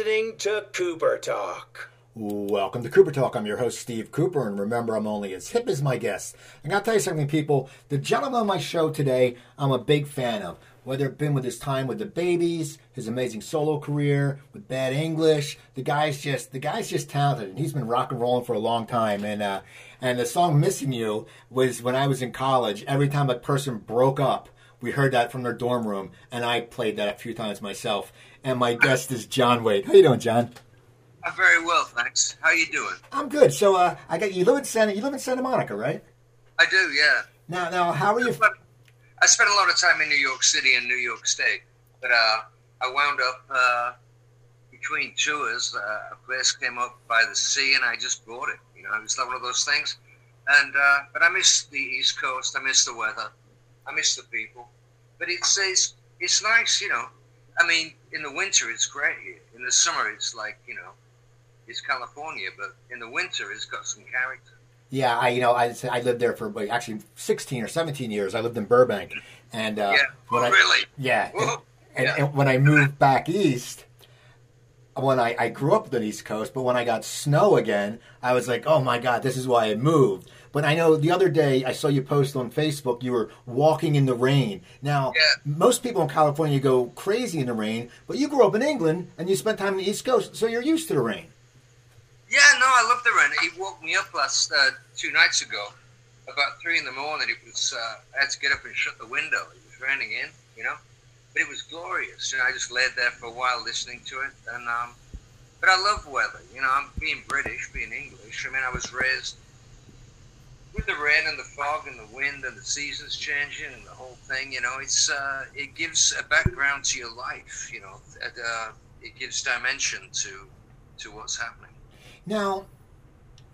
listening to Cooper Talk. Welcome to Cooper Talk. I'm your host, Steve Cooper, and remember, I'm only as hip as my guests. I gotta tell you something, people. The gentleman on my show today, I'm a big fan of. Whether it been with his time with the Babys, his amazing solo career, with Bad English, the guy's just the guy's just talented, and he's been rock and rolling for a long time. And uh, and the song "Missing You" was when I was in college. Every time a person broke up, we heard that from their dorm room, and I played that a few times myself. And my guest is John Waite. How you doing, John? I'm very well, thanks. How you doing? I'm good. So uh, I got you live in Santa. You live in Santa Monica, right? I do, yeah. Now, now, how are you? I spent a lot of time in New York City and New York State, but uh, I wound up uh, between tours. Uh, a place came up by the sea, and I just bought it. You know, it was like one of those things. And uh, but I miss the East Coast. I miss the weather. I miss the people. But it's it's it's nice, you know. I mean, in the winter it's great. here. In the summer it's like you know, it's California, but in the winter it's got some character. Yeah, I you know I I lived there for like, actually 16 or 17 years. I lived in Burbank, and uh, yeah, when oh, I, really? yeah, and, and, Yeah. and when I moved back east, when I, I grew up on the East Coast, but when I got snow again, I was like, oh my god, this is why I moved. But I know the other day I saw you post on Facebook you were walking in the rain. Now, Yeah. most people in California go crazy in the rain, but you grew up in England and you spent time on the East Coast, so you're used to the rain. Yeah, no, I love the rain. It woke me up last uh, two nights ago, about three in the morning. It was uh, I had to get up and shut the window. It was raining in, you know, but it was glorious. And I just laid there for a while listening to it. And um, but I love weather. You know, I'm being British, being English. I mean, I was raised with the rain and the fog and the wind and the seasons changing and the whole thing. You know, it's uh, it gives a background to your life. You know, and, uh, it gives dimension to to what's happening. Now,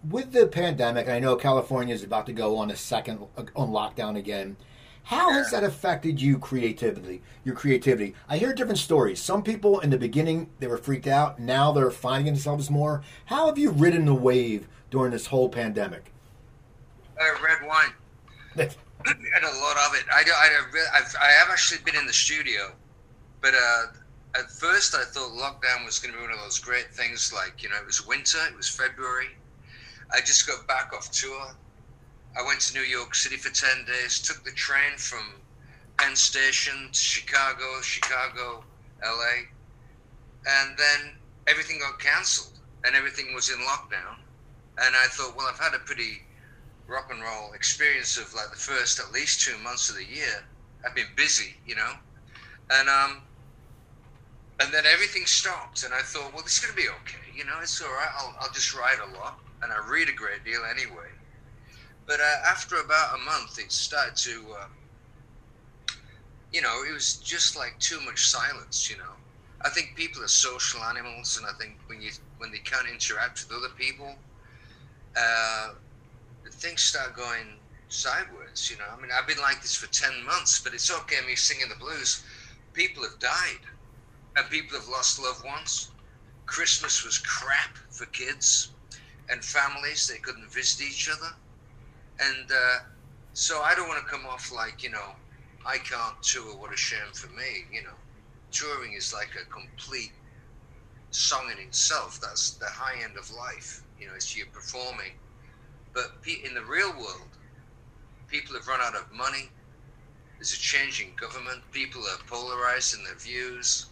with the pandemic, I know California is about to go on a second on lockdown again. How has that affected you creatively? Your creativity. I hear different stories. Some people in the beginning they were freaked out. Now they're finding themselves more. How have you ridden the wave during this whole pandemic? Uh, red wine. and a lot of it. I, I, I've, I have actually been in the studio, but uh, at first I thought lockdown was going to be one of those great things. Like you know, it was winter, it was February. I just got back off tour. I went to New York City for ten days. Took the train from Penn Station to Chicago, Chicago, L.A., and then everything got cancelled and everything was in lockdown. And I thought, well, I've had a pretty rock and roll experience of like the first at least two months of the year. I've been busy, you know, and um, and then everything stopped, and I thought, well, this is gonna be okay, you know, it's all right. I'll I'll just write a lot, and I read a great deal anyway. But uh, after about a month, it started to, uh, you know, it was just like too much silence, you know. I think people are social animals, and I think when you when they can't interact with other people, uh, things start going sideways. You know, I mean, I've been like this for ten months, but it's okay. Me singing the blues. People have died, and people have lost loved ones. Christmas was crap for kids and families. They couldn't visit each other, and uh, so I don't want to come off like you know, I can't tour. What a shame for me. You know, touring is like a complete song in itself. That's the high end of life. You know, it's you performing but in the real world, people have run out of money. There's a change in government. People are polarized in their views.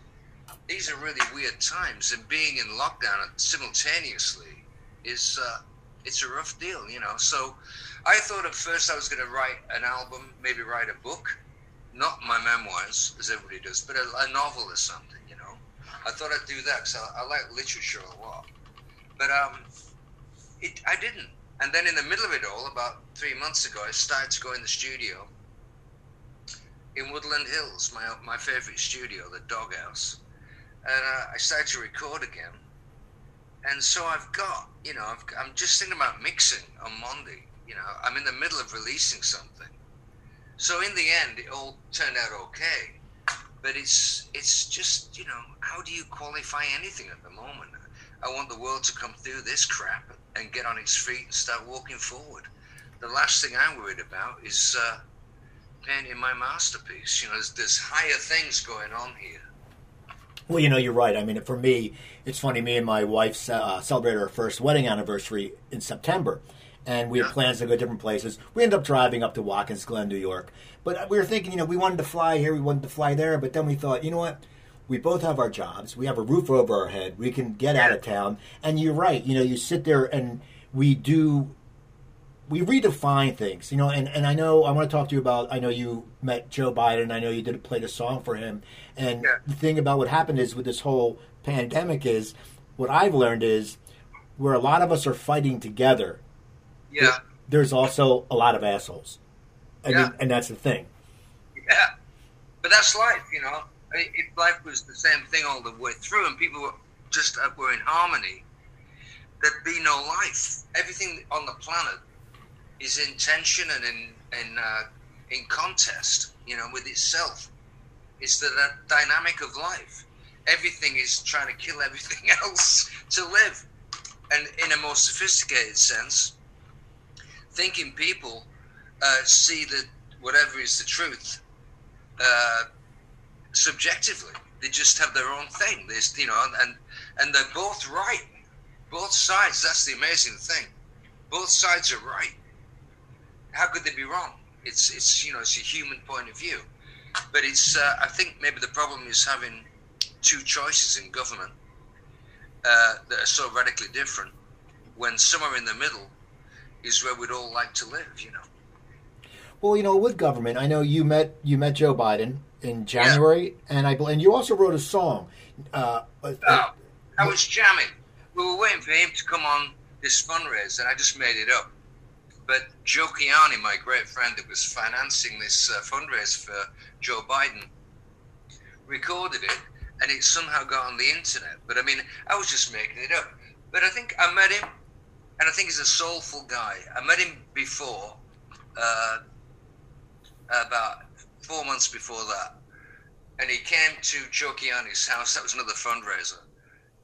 These are really weird times, and being in lockdown simultaneously is uh, it's a rough deal, you know. So, I thought at first I was going to write an album, maybe write a book, not my memoirs as everybody does, but a, a novel or something, you know. I thought I'd do that because I, I like literature a lot, but um, it I didn't. And then in the middle of it all, about three months ago, I started to go in the studio in Woodland Hills, my my favorite studio, the Doghouse, and uh, I started to record again. And so I've got, you know, I've, I'm just thinking about mixing on Monday. You know, I'm in the middle of releasing something. So in the end, it all turned out okay. But it's it's just, you know, how do you qualify anything at the moment? I want the world to come through this crap and get on its feet and start walking forward. The last thing I'm worried about is uh, painting my masterpiece. You know, there's, there's higher things going on here. Well, you know, you're right. I mean, for me, it's funny. Me and my wife uh, celebrated our first wedding anniversary in September, and we had plans to go different places. We ended up driving up to Watkins Glen, New York. But we were thinking, you know, we wanted to fly here, we wanted to fly there, but then we thought, you know what? We both have our jobs. We have a roof over our head. We can get out of town. And you're right. You know, you sit there and we do we redefine things, you know, and, and I know I want to talk to you about. I know you met Joe Biden. I know you did played a song for him, and yeah. the thing about what happened is with this whole pandemic is what I've learned is where a lot of us are fighting together. Yeah, there's also a lot of assholes. I yeah. mean, and that's the thing. Yeah, but that's life, you know. If life was the same thing all the way through, and people were just uh, were in harmony, there'd be no life. Everything on the planet is in tension and in in uh, in contest, you know, with itself. It's the, the dynamic of life. Everything is trying to kill everything else to live, and in a more sophisticated sense, thinking people uh, see that whatever is the truth uh, subjectively. They just have their own thing. There's, you know, and and they're both right. Both sides. That's the amazing thing. Both sides are right how could they be wrong? It's it's you know it's a human point of view, but it's uh, I think maybe the problem is having two choices in government uh, that are so radically different. When somewhere in the middle is where we'd all like to live, you know. Well, you know, with government, I know you met you met Joe Biden in January, yeah. and I and you also wrote a song. Uh, oh, I was jamming. We were waiting for him to come on this fundraiser, and I just made it up. But Joe Kiani, my great friend that was financing this uh, fundraiser for Joe Biden, recorded it and it somehow got on the internet. But I mean, I was just making it up. But I think I met him, and I think he's a soulful guy. I met him before, uh, about four months before that. And he came to Joe Kiani's house. That was another fundraiser.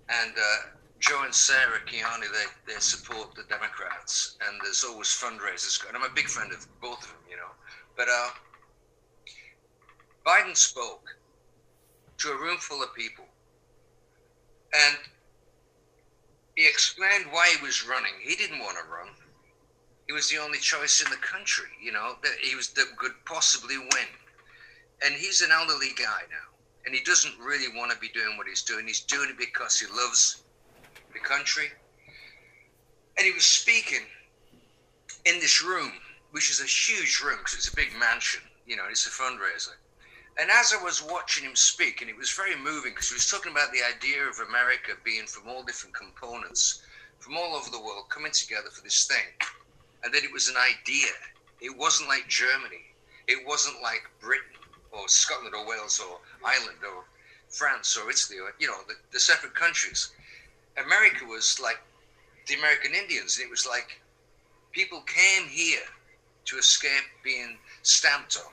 And uh, Joe and Sarah Kiani, they, they support the Democrats, and there's always fundraisers. And I'm a big friend of both of them, you know. But uh, Biden spoke to a room full of people, and he explained why he was running. He didn't want to run. He was the only choice in the country, you know, that he was that could possibly win. And he's an elderly guy now, and he doesn't really want to be doing what he's doing. He's doing it because he loves the country. And he was speaking in this room, which is a huge room because it's a big mansion, you know, it's a fundraiser. And as I was watching him speak, and it was very moving because he was talking about the idea of America being from all different components, from all over the world, coming together for this thing. And that it was an idea. It wasn't like Germany. It wasn't like Britain or Scotland or Wales or Ireland or France or Italy or, you know, the, the separate countries. America was like the American Indians. It was like people came here to escape being stamped on.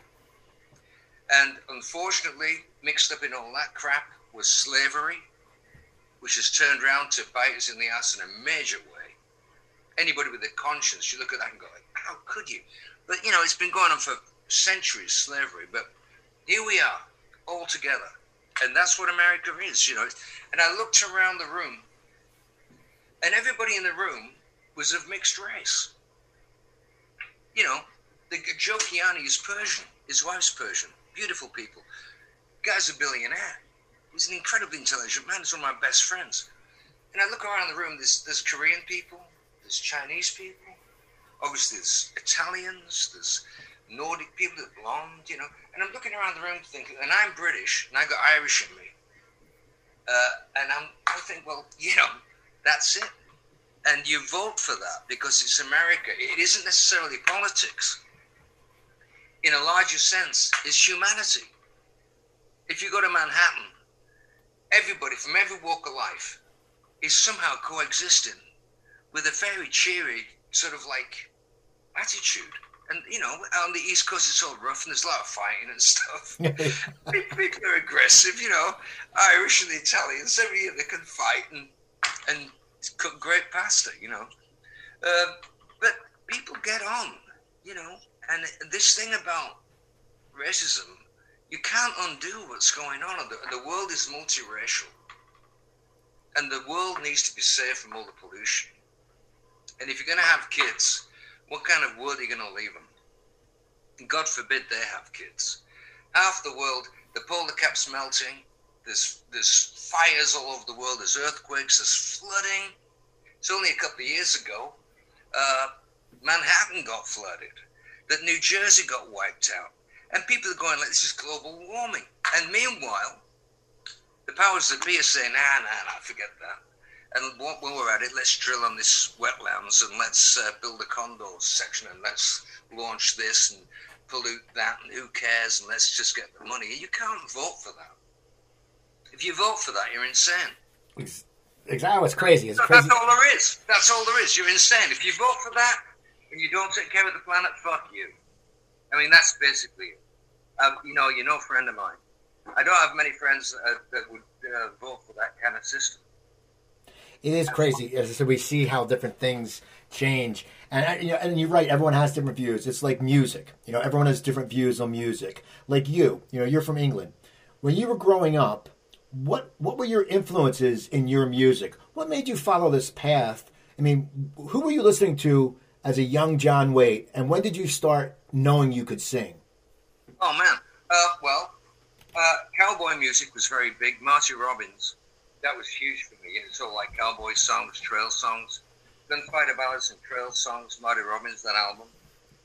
And unfortunately, mixed up in all that crap was slavery, which has turned around to bite us in the ass in a major way. Anybody with a conscience, you look at that and go, like, how could you? But, you know, it's been going on for centuries, slavery. But here we are, all together. And that's what America is, you know. And I looked around the room and everybody in the room was of mixed race. You know, the Joe is Persian. His wife's Persian. Beautiful people. Guy's a billionaire. He's an incredibly intelligent man. He's one of my best friends. And I look around the room. There's there's Korean people. There's Chinese people. Obviously, there's Italians. There's Nordic people that blonde. You know. And I'm looking around the room thinking, and I'm British, and I've got Irish in me. Uh, and I'm, I think, well, you know, that's it. And you vote for that because it's America. It isn't necessarily politics. In a larger sense, it's humanity. If you go to Manhattan, everybody from every walk of life is somehow coexisting with a very cheery sort of like attitude. And you know, on the East Coast it's all rough and there's a lot of fighting and stuff. people are aggressive, you know. Irish and the Italians, every year they can fight and and cook great pasta, you know. Uh, but people get on, you know. And this thing about racism You can't undo what's going on. The, the world is multiracial. And the world needs to be safe from all the pollution. And if you're going to have kids, what kind of world are you going to leave them? God forbid they have kids. Half the world, the polar cap's melting. There's there's fires all over the world. There's earthquakes. There's flooding. It's only a couple of years ago, uh, Manhattan got flooded. That New Jersey got wiped out, and people are going like, "This is global warming." And meanwhile, the powers that be are saying, "Nah, nah, nah, forget that." And while we're at it, let's drill on this wetlands and let's uh, build a condo section and let's launch this and pollute that and who cares and let's just get the money. You can't vote for that. If you vote for that, you're insane. Exactly. It's crazy. It's crazy. That's all there is. That's all there is. You're insane. If you vote for that and you don't take care of the planet, fuck you. I mean, that's basically it. Um, you know, you're no friend of mine. I don't have many friends uh, that would uh, vote for that kind of system it is crazy. As I said, we see how different things change, and uh, you know, and you're right. Everyone has different views. It's like music. You know, everyone has different views on music. Like you, you know, you're from England. When you were growing up, what what were your influences in your music? What made you follow this path? I mean, who were you listening to as a young John Waite, and when did you start knowing you could sing? Oh man, uh, well, uh, cowboy music was very big. Marty Robbins that was huge for me. It's all like cowboy songs, trail songs, gunfighter ballads and trail songs. Marty Robbins, that album.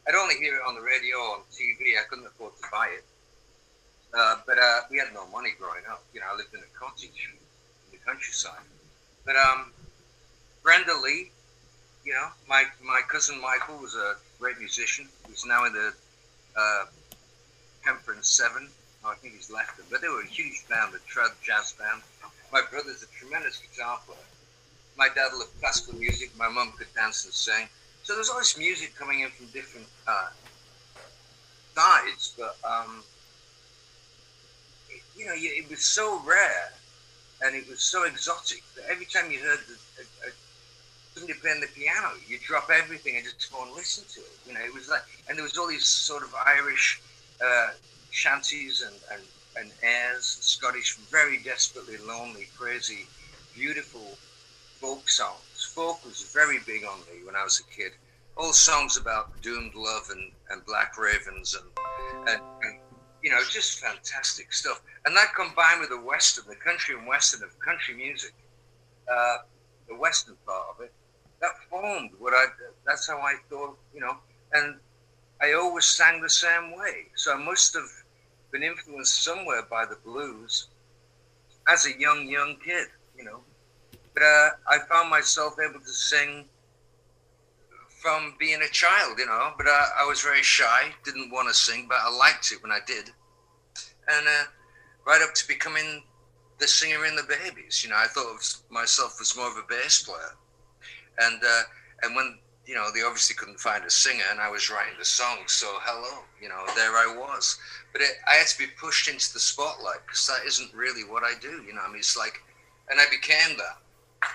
I'd only hear it on the radio or on TV. I couldn't afford to buy it. Uh, but uh, we had no money growing up. You know, I lived in a cottage in the countryside. But um, Brenda Lee, you know, my my cousin Michael was a great musician. He's now in the uh, Temperance Seven. I think he's left them. But they were a huge band, a trad jazz band. My brother's a tremendous guitar player. My dad loved classical music. My mum could dance and sing. So there's always music coming in from different uh, sides, but um, it, you know, it was so rare and it was so exotic that every time you heard the, a, a, somebody playing the piano, you drop everything and just go and listen to it. You know, it was like, and there was all these sort of Irish uh, shanties and, and and airs, Scottish, very desperately lonely, crazy, beautiful folk songs. Folk was very big on me when I was a kid. All songs about doomed love and, and black ravens and, and, and you know, just fantastic stuff. And that combined with the western, the country and western of country music, uh, the western part of it, that formed what I. That's how I thought, you know. And I always sang the same way, so I must have been influenced somewhere by the blues as a young, young kid, you know. But uh, I found myself able to sing from being a child, you know. But uh, I was very shy, didn't want to sing, but I liked it when I did. And uh, right up to becoming the singer in the Babys, you know, I thought of myself as more of a bass player. And uh, and when you know, they obviously couldn't find a singer, and I was writing the song. So hello, you know, there I was. But it, I had to be pushed into the spotlight because that isn't really what I do. You know, I mean, it's like, and I became that.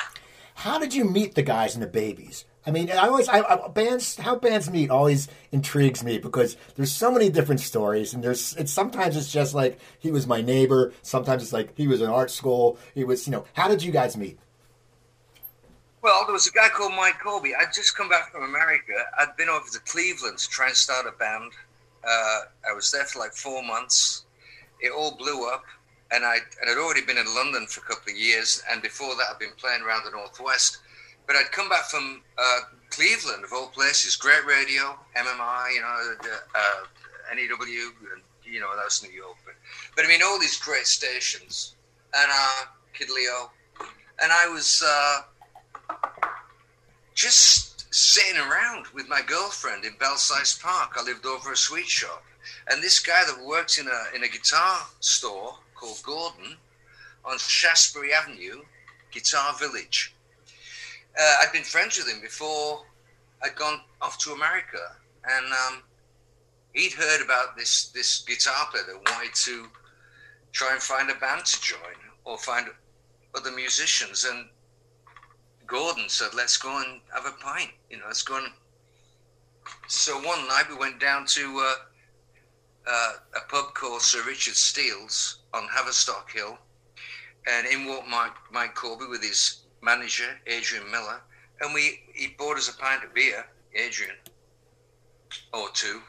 How did you meet the guys and the Babys? I mean, I always I, I, bands how bands meet always intrigues me because there's so many different stories, and there's it's sometimes it's just like he was my neighbor, sometimes it's like he was in art school, he was you know. How did you guys meet? Well, there was a guy called Mike Corby. I'd just come back from America. I'd been over to Cleveland to try and start a band. Uh, I was there for like four months. It all blew up, and I and I'd already been in London for a couple of years, and before that, I'd been playing around the Northwest. But I'd come back from uh, Cleveland, of all places, great radio, MMI, you know, uh, NEW, and you know that's New York. But, but I mean, all these great stations, and uh, Kid Leo, and I was. Just sitting around with my girlfriend in Belsize Park. I lived over a sweet shop. And this guy that worked in a, in a guitar store called Gordon on Shaftesbury Avenue, Guitar Village. Uh, I'd been friends with him before I'd gone off to America. And um, he'd heard about this, this guitar player that wanted to try and find a band to join or find other musicians. And Gordon said, "Let's go and have a pint." You know, let's go and. So one night we went down to uh, uh, a pub called Sir Richard Steele's on Haverstock Hill, and in walked Mike, Mike Corby with his manager Adrian Miller, and we he bought us a pint of beer, Adrian, or two,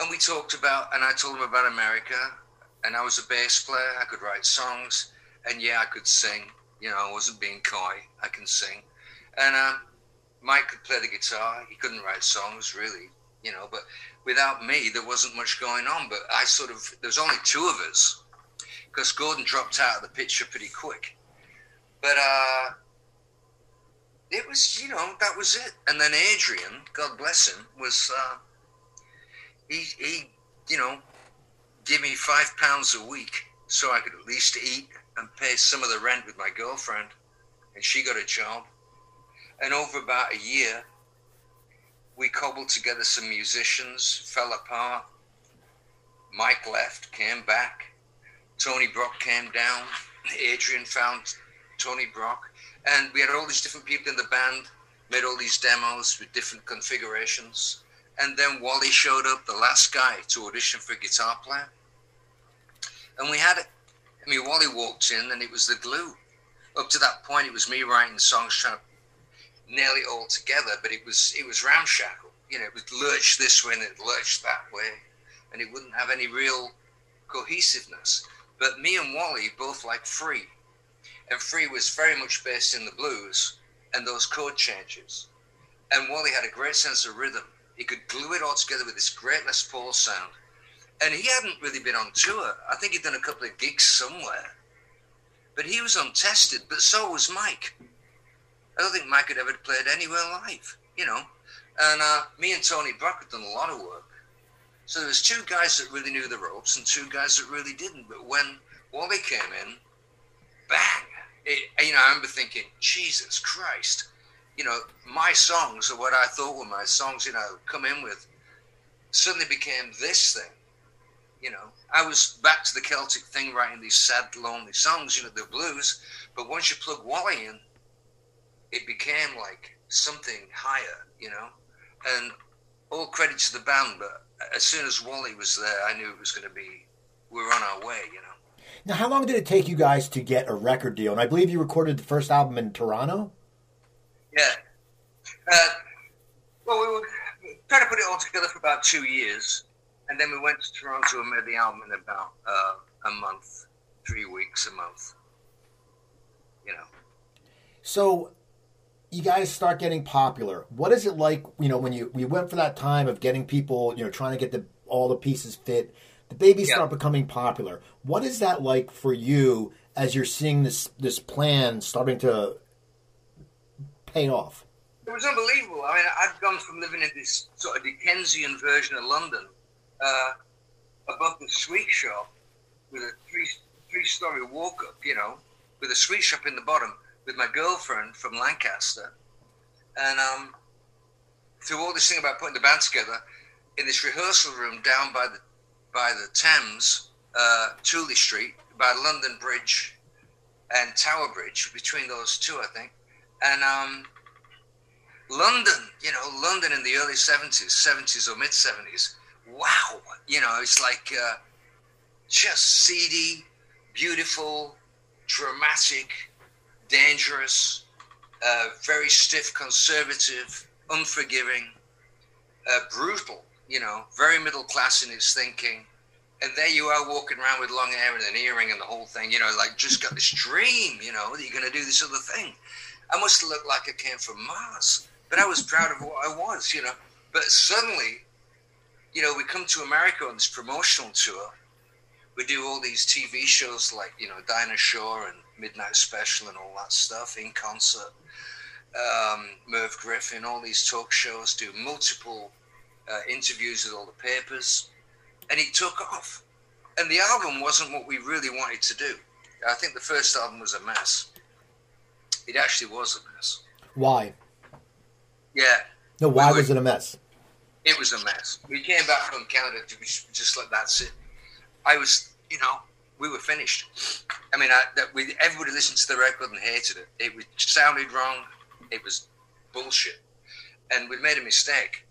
and we talked about, and I told him about America, and I was a bass player, I could write songs, and yeah, I could sing. You know, I wasn't being coy. I can sing, and um, Mike could play the guitar. He couldn't write songs really, you know, but without me, there wasn't much going on. But I sort of, there's only two of us because Gordon dropped out of the picture pretty quick. But uh, it was, you know, that was it. And then Adrian, God bless him, was, uh, he, he, you know, give me five pounds a week so I could at least eat and pay some of the rent with my girlfriend. And she got a job. And over about a year, we cobbled together some musicians, fell apart. Mike left, came back. Tony Brock came down. Adrian found Tony Brock. And we had all these different people in the band, made all these demos with different configurations. And then Wally showed up, the last guy to audition for guitar player. And we had, Mean, Wally walked in and it was the glue. Up to that point, it was me writing songs, trying to nail it all together, but it was it was ramshackle. You know, it would lurch this way and it lurched that way, and it wouldn't have any real cohesiveness. But me and Wally both like Free, and Free was very much based in the blues and those chord changes. And Wally had a great sense of rhythm. He could glue it all together with this great Les Paul sound. And he hadn't really been on tour. I think he'd done a couple of gigs somewhere. But he was untested, but so was Mike. I don't think Mike had ever played anywhere live, you know. And uh, me and Tony Brock had done a lot of work. So there was two guys that really knew the ropes and two guys that really didn't. But when Wally came in, bang! It, you know, I remember thinking, Jesus Christ, you know, my songs are what I thought were my songs. You know, come in with suddenly became this thing. You know, I was back to the Celtic thing, writing these sad, lonely songs. You know, the blues. But once you plug Wally in, it became like something higher. You know, and all credit to the band, but as soon as Wally was there, I knew it was going to be we're on our way. You know. Now, how long did it take you guys to get a record deal? And I believe you recorded the first album in Toronto. Yeah. Uh, well, we were trying to put it all together for about two years, and then we went to Toronto and made the album in about uh, a month, three weeks, a month. You know. So, you guys start getting popular. What is it like? You know, when you we went for that time of getting people, you know, trying to get the all the pieces fit the Babys yeah. start becoming popular. What is that like for you as you're seeing this this plan starting to pay off? It was unbelievable. I mean, I've gone from living in this sort of Dickensian version of London, uh, above the sweet shop, with a three three story walk up, you know, with a sweet shop in the bottom, with my girlfriend from Lancaster, and um, through all this thing about putting the band together, in this rehearsal room down by the by the Thames, uh, Tooley Street, by London Bridge and Tower Bridge, between those two, I think. And um, London, you know, London in the early 70s, 70s or mid 70s, wow, you know, it's like uh, just seedy, beautiful, dramatic, dangerous, uh, very stiff, conservative, unforgiving, uh, brutal you know, very middle class in his thinking. And there you are walking around with long hair and an earring and the whole thing, you know, like just got this dream, you know, that you're going to do this other thing. I must looked like I came from Mars, but I was proud of what I was, you know. But suddenly, you know, we come to America on this promotional tour. We do all these TV shows like, you know, Dinah Shore and Midnight Special and all that stuff in concert. Um, Merv Griffin, all these talk shows, do multiple uh, interviews with all the papers, and he took off. And the album wasn't what we really wanted to do. I think the first album was a mess. It actually was a mess. Why? Yeah. No, why we were, was it a mess? It was a mess. We came back from Canada to be just like that's it. I was, you know, we were finished. I mean, I, that we everybody listened to the record and hated it. It was, sounded wrong. It was bullshit, and we'd made a mistake.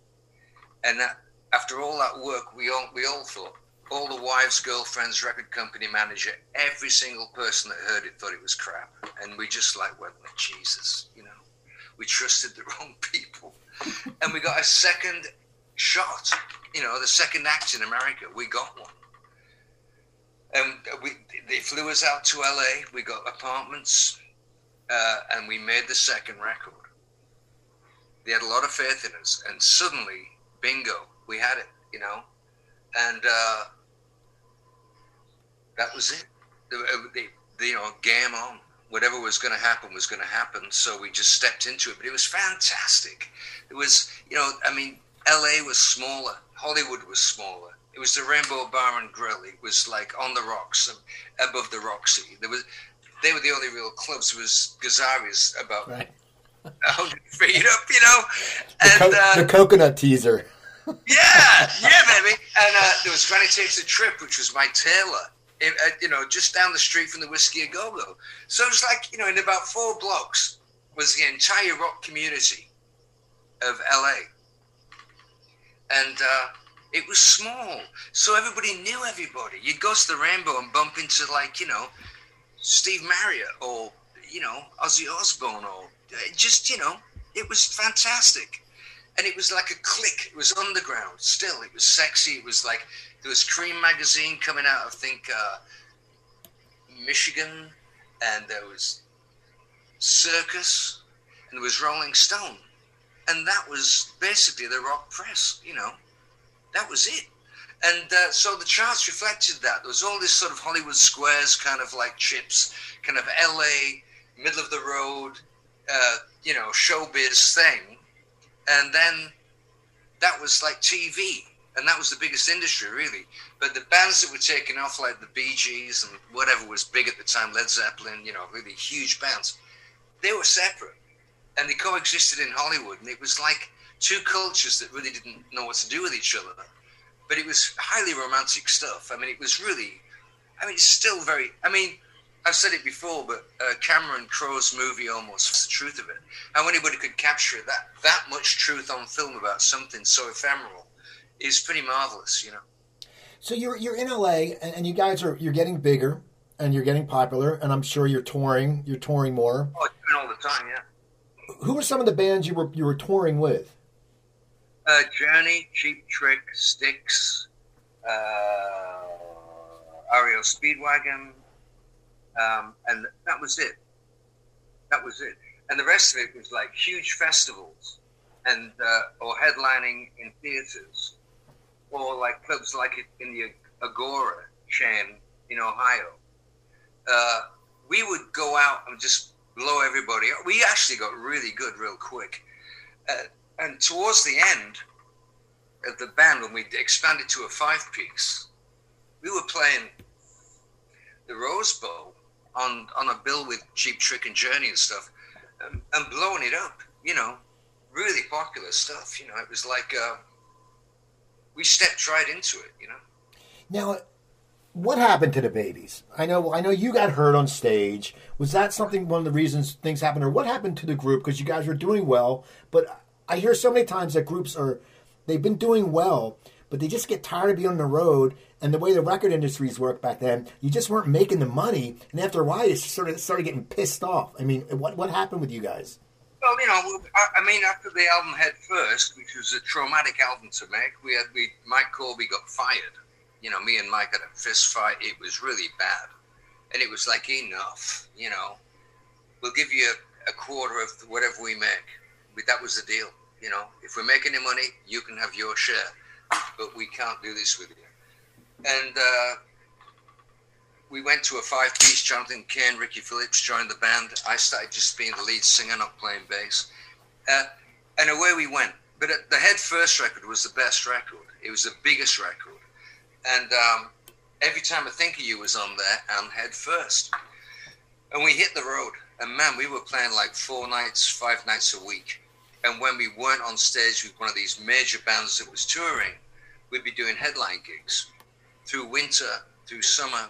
And that, after all that work, we all we all thought all the wives, girlfriends, record company manager, every single person that heard it thought it was crap. And we just like went, Jesus, you know, we trusted the wrong people. and we got a second shot, you know, the second act in America. We got one. And we, they flew us out to LA. We got apartments, uh, and we made the second record. They had a lot of faith in us, and suddenly, bingo, we had it, you know, and uh, that was it. The, the, the, you know, game on. Whatever was going to happen was going to happen. So we just stepped into it. But it was fantastic. It was, you know, I mean, LA was smaller. Hollywood was smaller. It was the Rainbow Bar and Grill. It was like on the Rox, above the Roxy. There was, they were the only real clubs. There was Gazzarri's about right. 100 feet up, you know. And the, co- uh, the coconut teaser. yeah, yeah, baby. And uh, there was Granny Takes a Trip, which was my tailor in, uh, you know, just down the street from the Whiskey a Go Go. So it was like, you know, in about four blocks was the entire rock community of LA. And uh, it was small. So everybody knew everybody. You'd go to the Rainbow and bump into, like, you know, Steve Marriott or, you know, Ozzy Osbourne or uh, just, you know, it was fantastic. And it was like a clique. It was underground still. It was sexy. It was like there was Creem magazine coming out. I think uh, Michigan, and there was Circus, and there was Rolling Stone, and that was basically the rock press. You know, that was it. And uh, so the charts reflected that. There was all this sort of Hollywood squares, kind of like chips, kind of LA, middle of the road, uh, you know, showbiz thing. And then that was like TV and that was the biggest industry really. But the bands that were taking off, like the Bee Gees and whatever was big at the time, Led Zeppelin, you know, really huge bands, they were separate, and they coexisted in Hollywood, and it was like two cultures that really didn't know what to do with each other. But it was highly romantic stuff. I mean, it was really, I mean, it's still very. I mean, I've said it before, but uh, Cameron Crowe's movie almost was the truth of it. How anybody could capture that that much truth on film about something so ephemeral is pretty marvelous, you know. So you're you're in LA, and, and you guys are you're getting bigger, and you're getting popular, and I'm sure you're touring. You're touring more. Oh, all the time, yeah. Who were some of the bands you were you were touring with? Uh, Journey, Cheap Trick, Styx, uh, REO Speedwagon, um, and that was it. That was it. And the rest of it was like huge festivals and uh, or headlining in theaters or like clubs like in the Agora chain in Ohio, uh, we would go out and just blow everybody. We actually got really good real quick. Uh, and towards the end of the band, when we expanded to a five piece, we were playing the Rose Bowl on, on a bill with Cheap Trick and Journey and stuff um, and blowing it up, you know, really popular stuff. You know, it was like. Uh, we stepped right into it, you know. Now, what happened to the Babys? I know, I know you got hurt on stage. Was that something? One of the reasons things happened, or what happened to the group? Because you guys were doing well, but I hear so many times that groups are they've been doing well, but they just get tired of being on the road. And the way the record industries worked back then, you just weren't making the money, and after a while, you sort of started getting pissed off. I mean, what what happened with you guys? Well, you know, I, mean, after the album Head First, which was a traumatic album to make, we had we Mike Corby got fired. You know, me and Mike had a fist fight. It was really bad, and it was like enough. You know, we'll give you a, a quarter of whatever we make. But that was the deal. You know, if we're making any money, you can have your share, but we can't do this with you. And uh, we went to a five piece. Jonathan Cain, Ricky Phillips joined the band. I started just being the lead singer, not playing bass. Uh, and away we went. But the Head First record was the best record. It was the biggest record. And um, every time I think of you was on there and Head First. And we hit the road. And man, we were playing like four nights, five nights a week. And when we weren't on stage with one of these major bands that was touring, we'd be doing headline gigs through winter, through summer,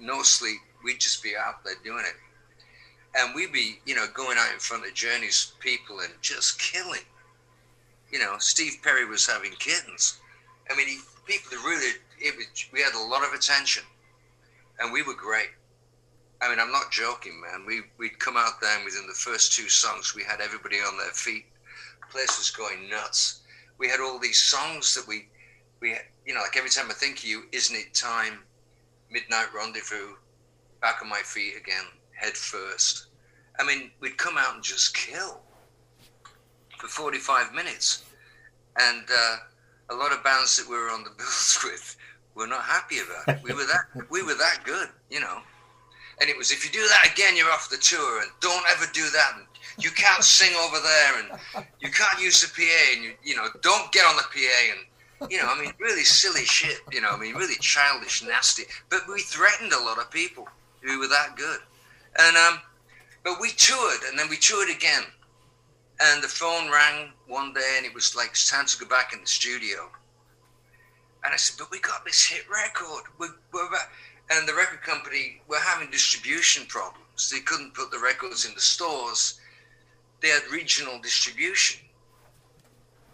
no sleep. We'd just be out there doing it. And we'd be, you know, going out in front of Journey's people and just killing. You know, Steve Perry was having kittens. I mean, he, people that really, it was, we had a lot of attention, and we were great. I mean, I'm not joking, man. We we'd come out there, and within the first two songs, we had everybody on their feet. The place was going nuts. We had all these songs that we, we, you know, like every time I think of you, isn't it time? Midnight Rendezvous, back on my feet again, head first. I mean, we'd come out and just kill for 45 minutes. And uh, a lot of bands that we were on the bills with were not happy about it. We were that we were that good, you know. And it was if you do that again, you're off the tour, and don't ever do that. And you can't sing over there, and you can't use the PA, and you you know don't get on the PA, and you know I mean really silly shit, you know I mean really childish, nasty. But we threatened a lot of people. We were that good, and um, but we toured, and then we toured again, and the phone rang one day, and it was like it's time to go back in the studio. And I said, "But we got this hit record. We're, we're back." And the record company were having distribution problems. They couldn't put the records in the stores. They had regional distribution,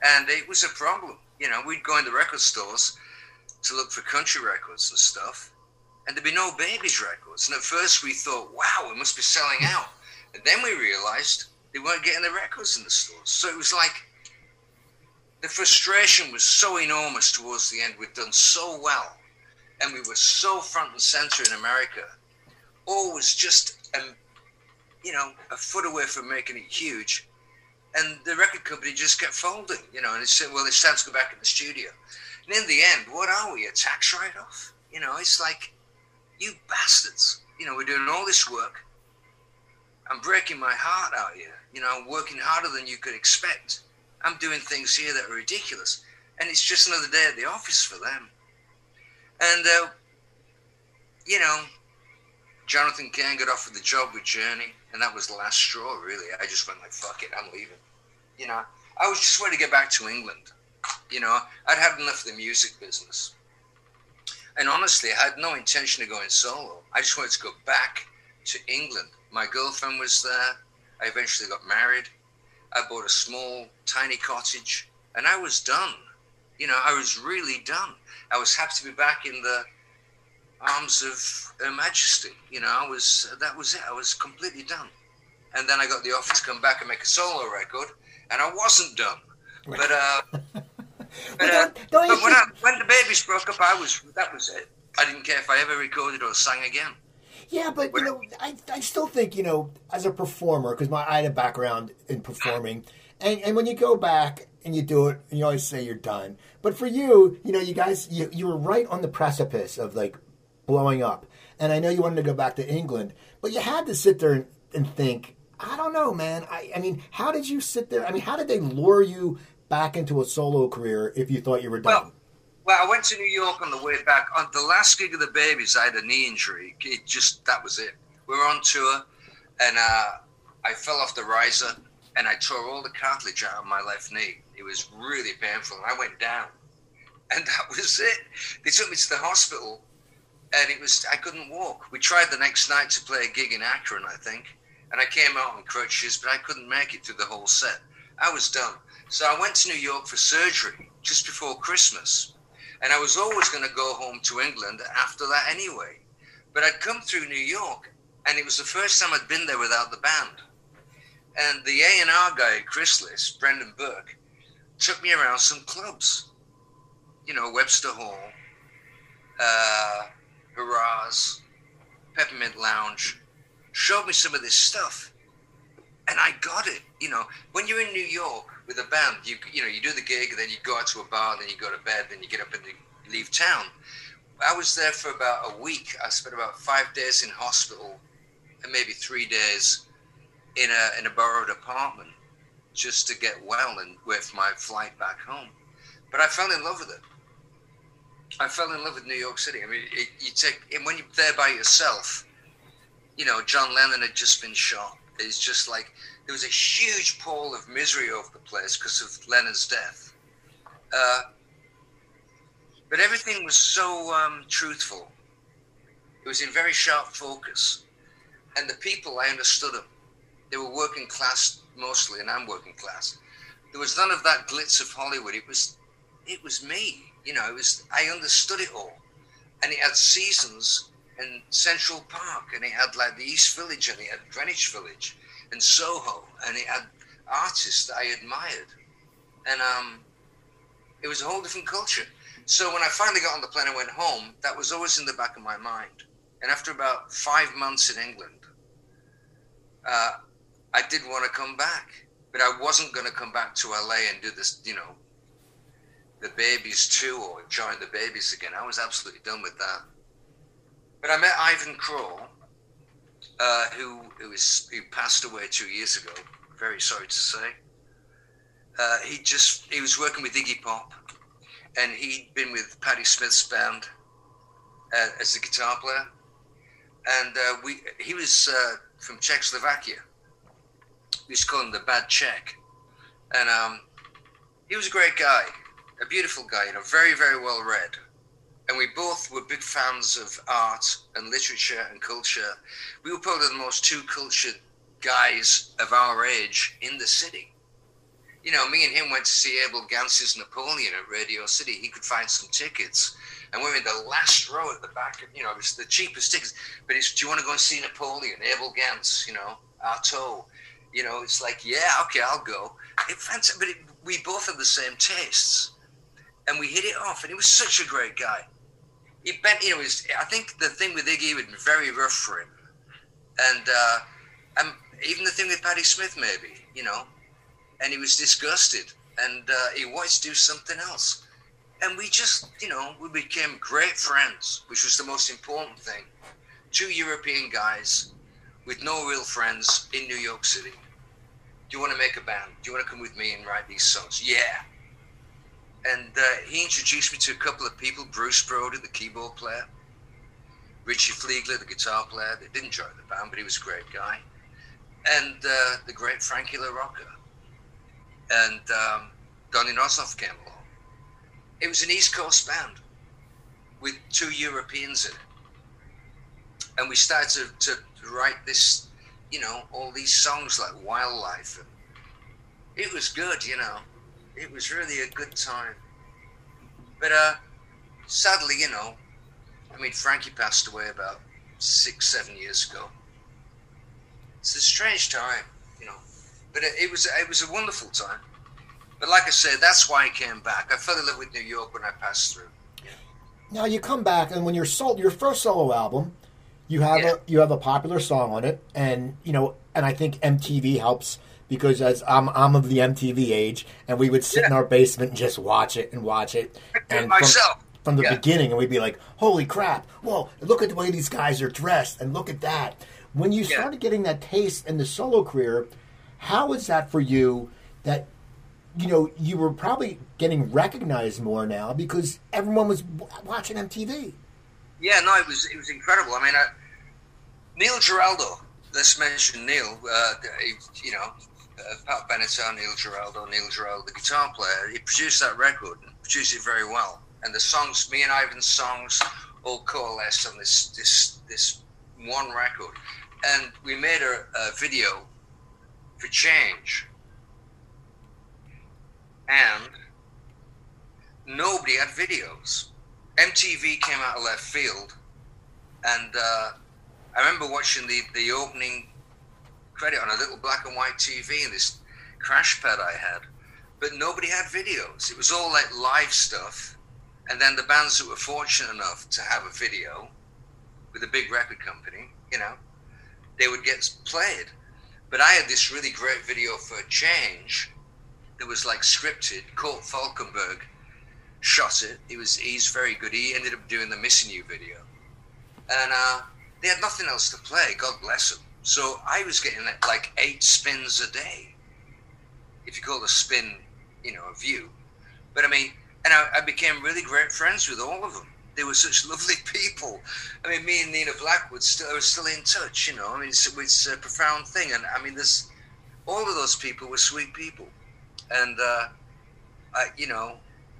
and it was a problem. You know, we'd go into record stores to look for country records and stuff, and there'd be no Babys records. And at first we thought, wow, we must be selling out. And then we realized they weren't getting the records in the stores. So it was like the frustration was so enormous towards the end. We'd done so well, and we were so front and center in America. Always just, um, you know, a foot away from making it huge. And the record company just kept folding, you know, and it said, well, it's time to go back in the studio. And in the end, what are we? A tax write off? You know, it's like, you bastards. You know, we're doing all this work. I'm breaking my heart out here. You know, I'm working harder than you could expect. I'm doing things here that are ridiculous. And it's just another day at the office for them. And, uh, you know, Jonathan Cain got offered the job with Journey, and that was the last straw, really. I just went like, fuck it, I'm leaving. You know, I was just ready to get back to England. You know, I'd had enough of the music business. And honestly, I had no intention of going solo. I just wanted to go back to England. My girlfriend was there. I eventually got married. I bought a small, tiny cottage, and I was done. You know, I was really done. I was happy to be back in the arms of Her Majesty. You know, I was that was it. I was completely done. And then I got the offer to come back and make a solo record, and I wasn't done. But uh, but, uh, but when, I, when the Babys broke up, I was that was it. I didn't care if I ever recorded or sang again. Yeah, but you know, I, I still think you know, as a performer, because my I had a background in performing, and and when you go back and you do it, and you always say you're done. But for you, you know, you guys, you you were right on the precipice of like blowing up, and I know you wanted to go back to England, but you had to sit there and, and think. I don't know, man. I, I mean, how did you sit there? I mean, how did they lure you back into a solo career if you thought you were done? Well, well, I went to New York on the way back. On the last gig of the Babys, I had a knee injury. It just that was it. We were on tour, and uh, I fell off the riser, and I tore all the cartilage out of my left knee. It was really painful, and I went down, and that was it. They took me to the hospital, and it was I couldn't walk. We tried the next night to play a gig in Akron, I think, and I came out on crutches, but I couldn't make it through the whole set. I was done. So I went to New York for surgery just before Christmas. And I was always going to go home to England after that anyway. But I'd come through New York, and it was the first time I'd been there without the band. And the A&R guy at Chrysalis, Brendan Burke, took me around some clubs. You know, Webster Hall, uh, Hurrahs, Peppermint Lounge. Showed me some of this stuff. And I got it. You know, when you're in New York with a band, you you know, you do the gig, then you go out to a bar, then you go to bed, then you get up and leave town. I was there for about a week. I spent about five days in hospital and maybe three days in a in a borrowed apartment just to get well and wait for my flight back home. But I fell in love with it. I fell in love with New York City. I mean, it, you take and when you're there by yourself, you know, John Lennon had just been shot. It's just like there was a huge pall of misery over the place because of Lennon's death. Uh, but everything was so um, truthful. It was in very sharp focus, and the people I understood them. They were working class mostly, and I'm working class. There was none of that glitz of Hollywood. It was, it was me. You know, it was I understood it all, and it had seasons in Central Park, and it had like the East Village, and it had Greenwich Village, and Soho, and it had artists that I admired, and um, it was a whole different culture. So when I finally got on the plane and went home, that was always in the back of my mind. And after about five months in England, uh, I did want to come back, but I wasn't going to come back to LA and do this, you know, the Babys too, or join the Babys again. I was absolutely done with that. But I met Ivan Kral, uh, who who, passed away two years ago. Very sorry to say. Uh, he just he was working with Iggy Pop, and he'd been with Patti Smith's band uh, as a guitar player, and uh, we he was uh, from Czechoslovakia. We used to call him the Bad Czech, and um, he was a great guy, a beautiful guy, you know, very very well read, and we both were big fans of art and literature and culture. We were probably the most two cultured guys of our age in the city. You know, me and him went to see Abel Gance's Napoleon at Radio City. He could find some tickets and we're in the last row at the back. Of, you know, it's the cheapest tickets. But it's, do you want to go and see Napoleon, Abel Gance? You know, Artaud. You know, it's like, yeah, okay, I'll go. It fantastic, but it, we both had the same tastes, and we hit it off. And he was such a great guy. He bent, you know, was, I think the thing with Iggy be very rough for him, and uh, and even the thing with Patti Smith, maybe, you know, and he was disgusted, and uh, he wanted to do something else and we just, you know, we became great friends, which was the most important thing. Two European guys with no real friends in New York City. Do you want to make a band? Do you want to come with me and write these songs? Yeah. And uh, he introduced me to a couple of people Bruce Brody, the keyboard player, Richie Fliegler, the guitar player. They didn't join the band, but he was a great guy. And uh, the great Frankie LaRocca. And um, Donny Nossov came along it was an East Coast band with two Europeans in it. And we started to, to write this, you know, all these songs like Wildlife. And it was good, you know. It was really a good time. But uh, sadly, you know, I mean, Frankie passed away about six, seven years ago. It's a strange time, you know. But it, it was it was a wonderful time. But like I said, that's why I came back. I fell in love with New York when I passed through. Now you come back, and when you're sold your first solo album, you have yeah. a you have a popular song on it, and you know, and I think MTV helps because as I'm I'm of the MTV age, and we would sit yeah. in our basement and just watch it and watch it, and myself. From, from the yeah. beginning, and we'd be like, "Holy crap! Whoa! Look at the way these guys are dressed, and look at that." When you started getting that taste in the solo career, how was that for you? That you know, you were probably getting recognized more now because everyone was watching MTV. Yeah, no, it was it was incredible. I mean, uh, Neil Giraldo. Let's mention Neil. Uh, he, you know, uh, Pat Benatar, Neil Giraldo, Neil Giraldo, the guitar player. He produced that record and produced it very well. And the songs, me and Ivan's songs, all coalesced on this this this one record. And we made a, a video for Change and nobody had videos. MTV came out of left field, and uh, I remember watching the, the opening credit on a little black and white TV in this crash pad I had, but nobody had videos. It was all like live stuff, and then the bands that were fortunate enough to have a video with a big record company, you know, they would get played. But I had this really great video for a Change that was like scripted. Kort Falkenberg shot it. He was he's very good. He ended up doing the Missing You video, and uh, they had nothing else to play. God bless them. So I was getting like eight spins a day, if you call a spin, you know, a view. But I mean, and I, I became really great friends with all of them. They were such lovely people. I mean, me and Nina Blackwood still are still in touch. You know, I mean, it's, it's a profound thing, and I mean, this all of those people were sweet people and uh, I, you know,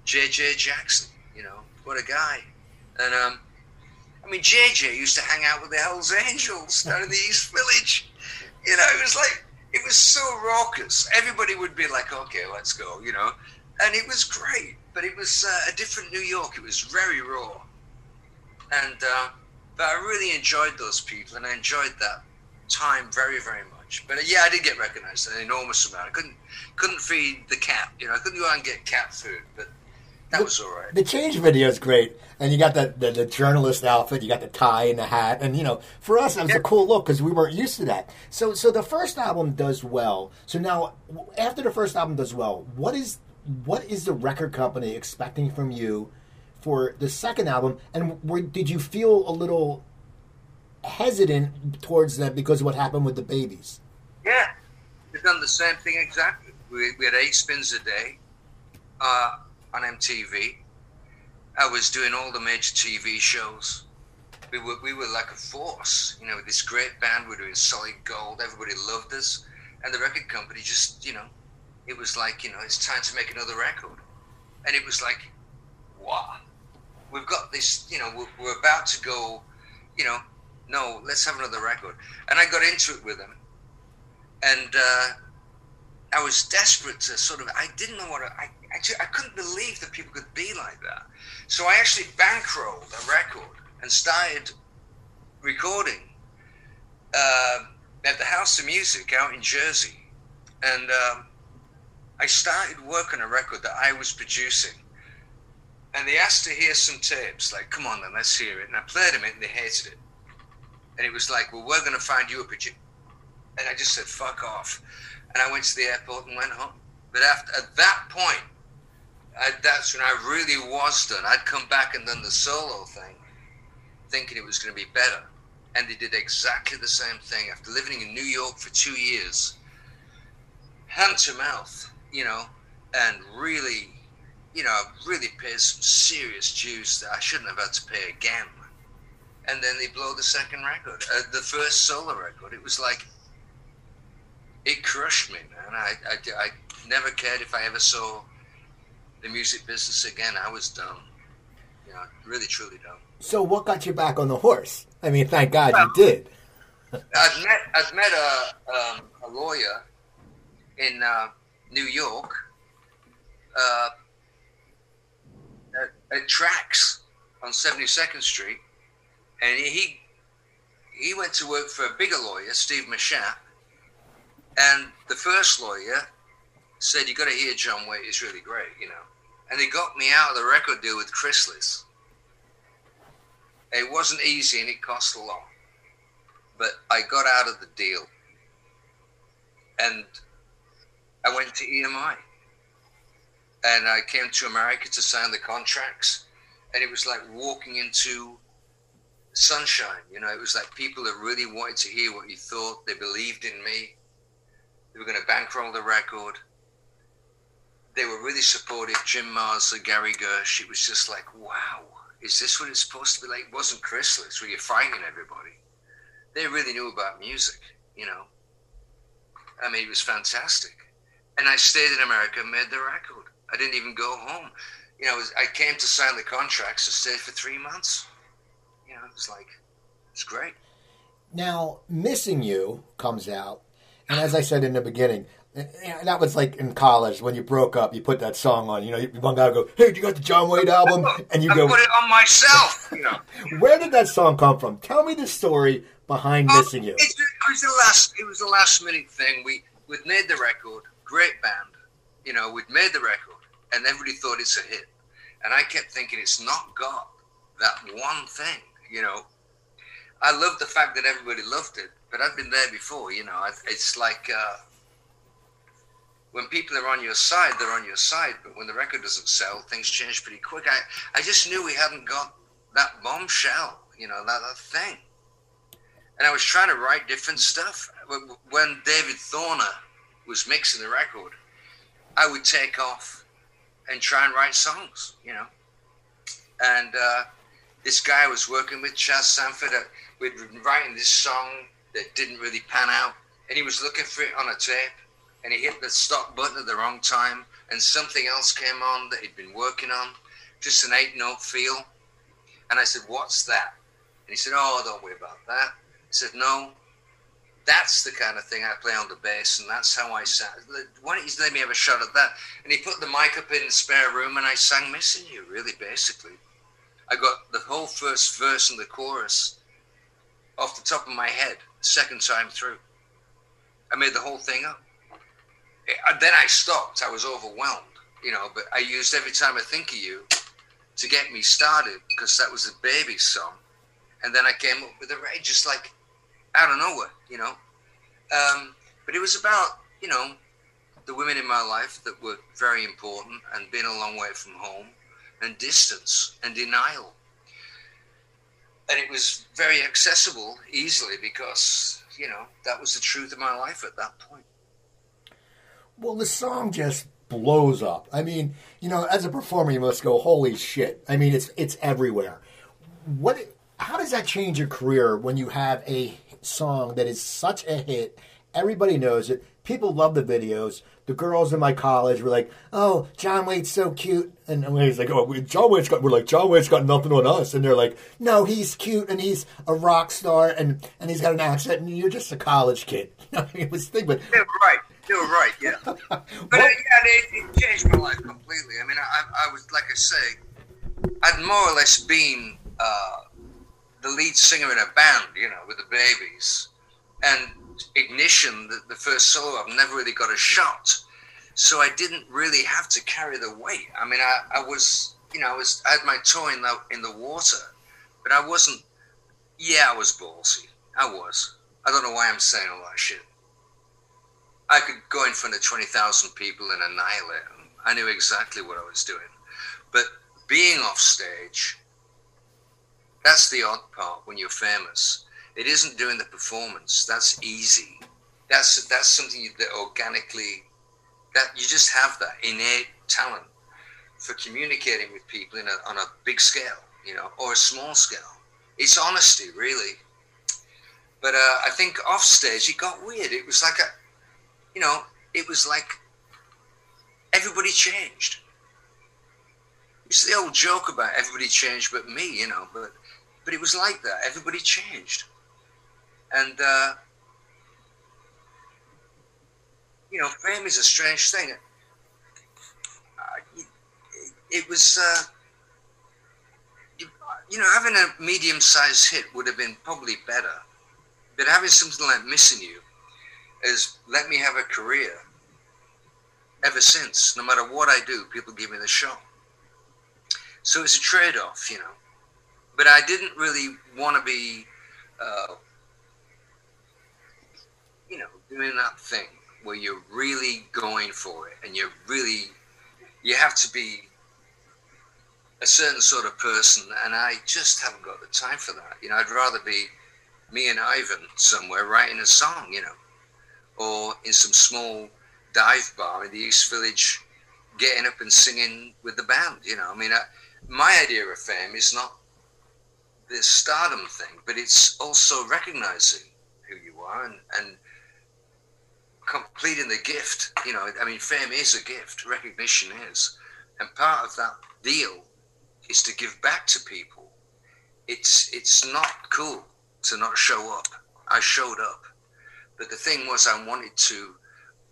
J.J. Jackson, you know, what a guy. And um, I mean, J.J. used to hang out with the Hells Angels down in the East Village. You know, it was like it was so raucous. Everybody would be like, "Okay, let's go," you know. and it was great. But it was uh, a different New York. It was very raw, and uh, but I really enjoyed those people, and I enjoyed that time very, very much. But uh, yeah, I did get recognized an enormous amount. I couldn't couldn't feed the cat. You know, I couldn't go out and get cat food, but that was all right. The change video is great, and you got the, the, the journalist outfit, you got the tie and the hat, and you know, for us, it was yeah. a cool look because we weren't used to that. So, so the first album does well. So now, after the first album does well, what is what is the record company expecting from you for the second album? And were, did you feel a little hesitant towards that because of what happened with the Babys? Yeah, we've done the same thing exactly. We, we had eight spins a day. Uh, on MTV. I was doing all the major TV shows. We were we were like a force, you know, this great band. We were doing Solid Gold. Everybody loved us, and the record company just, you know, it was like, you know, it's time to make another record, and it was like, what? We've got this, you know, we're, we're about to go, you know, no, let's have another record. And I got into it with them, and uh, I was desperate to sort of. I didn't know what I, I, I couldn't believe that people could be like that. So I actually bankrolled a record and started recording uh, at the House of Music out in Jersey. And um, I started working a record that I was producing. And they asked to hear some tapes, like, come on then, let's hear it. And I played them it and they hated it. And it was like, well, we're going to find you a producer. And I just said, fuck off. And I went to the airport and went home. But after, at that point, I, that's when I really was done. I'd come back and done the solo thing, thinking it was going to be better. And they did exactly the same thing. After living in New York for two years, hand to mouth, you know, and really, you know, really paid some serious dues that I shouldn't have had to pay again. And then they blow the second record, uh, the first solo record. It was like, it crushed me, man. I, I, I never cared if I ever saw the music business again, I was dumb. You know, really, truly dumb. So, what got you back on the horse? I mean, thank God well, you did. I've met I've met a um, a lawyer in uh, New York uh, at, at Tracks on Seventy Second Street, and he he went to work for a bigger lawyer, Steve Machat, and the first lawyer said, "You got to hear John Waite. It's really great, you know." And they got me out of the record deal with Chrysalis. It wasn't easy, and it cost a lot, but I got out of the deal, and I went to EMI, and I came to America to sign the contracts, and it was like walking into sunshine. You know, it was like people that really wanted to hear what you thought. They believed in me. They were going to bankroll the record they were really supportive. Jim Marsler, Gary Gersh. It was just like, wow, is this what it's supposed to be like? It wasn't Chrysalis where you're fighting everybody. They really knew about music, you know. I mean, it was fantastic. And I stayed in America and made the record. I didn't even go home. You know, I came to sign the contracts and stayed for three months. You know, it was like, it's great. Now, Missing You comes out. And as I said in the beginning, that was like in college when you broke up. You put that song on. You know, one guy would go, "Hey, do you got the John Waite album?" And you I go, "Put it on myself." You know. Where did that song come from? Tell me the story behind um, "Missing You." It, was the last. It was a last minute thing. We we'd made the record. Great band. You know, we'd made the record, and everybody thought it's a hit. And I kept thinking it's not got that one thing. You know, I love the fact that everybody loved it, but I've been there before. You know, it's like. Uh, when people are on your side, they're on your side. But when the record doesn't sell, things change pretty quick. I, I just knew we hadn't got that bombshell, you know, that, that thing. And I was trying to write different stuff. When David Thoener was mixing the record, I would take off and try and write songs, you know. And uh, this guy was working with, Chas Sandford, uh, we'd been writing this song that didn't really pan out, and he was looking for it on a tape and he hit the stop button at the wrong time, and something else came on that he'd been working on, just an eight note feel. And I said, What's that? And he said, Oh, don't worry about that. I said, No, that's the kind of thing I play on the bass, and that's how I sang. Why don't you let me have a shot at that? And he put the mic up in the spare room, and I sang "Missing You." Really, basically, I got the whole first verse and the chorus off the top of my head, second time through. I made the whole thing up. Then I stopped. I was overwhelmed, you know. But I used every time I think of you to get me started because that was a baby song, and then I came up with a rage, just like out of nowhere, you know. Um, but it was about, you know, the women in my life that were very important and being a long way from home and distance and denial. And it was very accessible easily because, you know, that was the truth of my life at that point. Well, the song just blows up. I mean, you know, as a performer, you must go, "Holy shit!" I mean, it's it's everywhere. What? How does that change your career when you have a song that is such a hit. Everybody knows it. People love the videos. The girls in my college were like, "Oh, John Waite's so cute," and he's like, "Oh, John Waite's got." We're like, "John Waite's got nothing on us," and they're like, "No, he's cute and he's a rock star and and he's got an accent and you're just a college kid." it was thing, but you're right. You're right. Yeah, but uh, yeah, it, it, changed my life completely. I mean, I, I was like I say, I'd more or less been. Uh, the lead singer in a band, you know, with the Babys. And Ignition, the, the first solo I've never really got a shot. So I didn't really have to carry the weight. I mean, I, I was, you know, I was, I had my toe in the, in the water, but I wasn't, yeah, I was ballsy. I was. I don't know why I'm saying all that shit. I could go in front of 20,000 people and annihilate them. I knew exactly what I was doing. But being off stage, that's the odd part when you're famous. It isn't doing the performance. That's easy. That's that's something that organically that you just have that innate talent for communicating with people in a, on a big scale, you know, or a small scale. It's honesty, really. But uh, I think off stage it got weird. It was like a, you know, it was like everybody changed. It's the old joke about everybody changed but me, you know. But but it was like that. Everybody changed. And, uh, you know, fame is a strange thing. Uh, it, it, was, uh, you know, having a medium sized hit would have been probably better. But having something like Missing You has let me have a career ever since. No matter what I do, people give me the shot. So it's a trade off, you know but I didn't really want to be, uh, you know, doing that thing where you're really going for it and you're really, you have to be a certain sort of person, and I just haven't got the time for that. You know, I'd rather be me and Ivan somewhere writing a song, you know, or in some small dive bar in the East Village, getting up and singing with the band. You know, I mean, I, my idea of fame is not this stardom thing, but it's also recognizing who you are and, and completing the gift. You know, I mean, fame is a gift, recognition is. And part of that deal is to give back to people. It's, it's not cool to not show up. I showed up. But the thing was, I wanted to,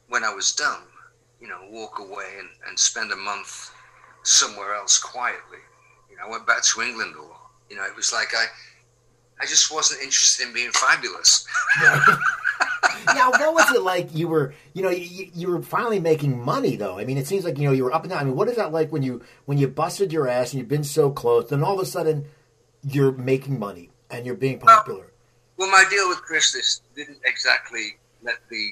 when I was done, you know, walk away and, and spend a month somewhere else quietly. You know, I went back to England a lot you know, it was like I, I just wasn't interested in being fabulous. yeah, what was it like? You were, you know, you, you, were finally making money, though. I mean, it seems like you know you were up and down. I mean, what is that like when you when you busted your ass and you've been so close, and all of a sudden you're making money and you're being popular? Well, well my deal with Chrysalis didn't exactly let the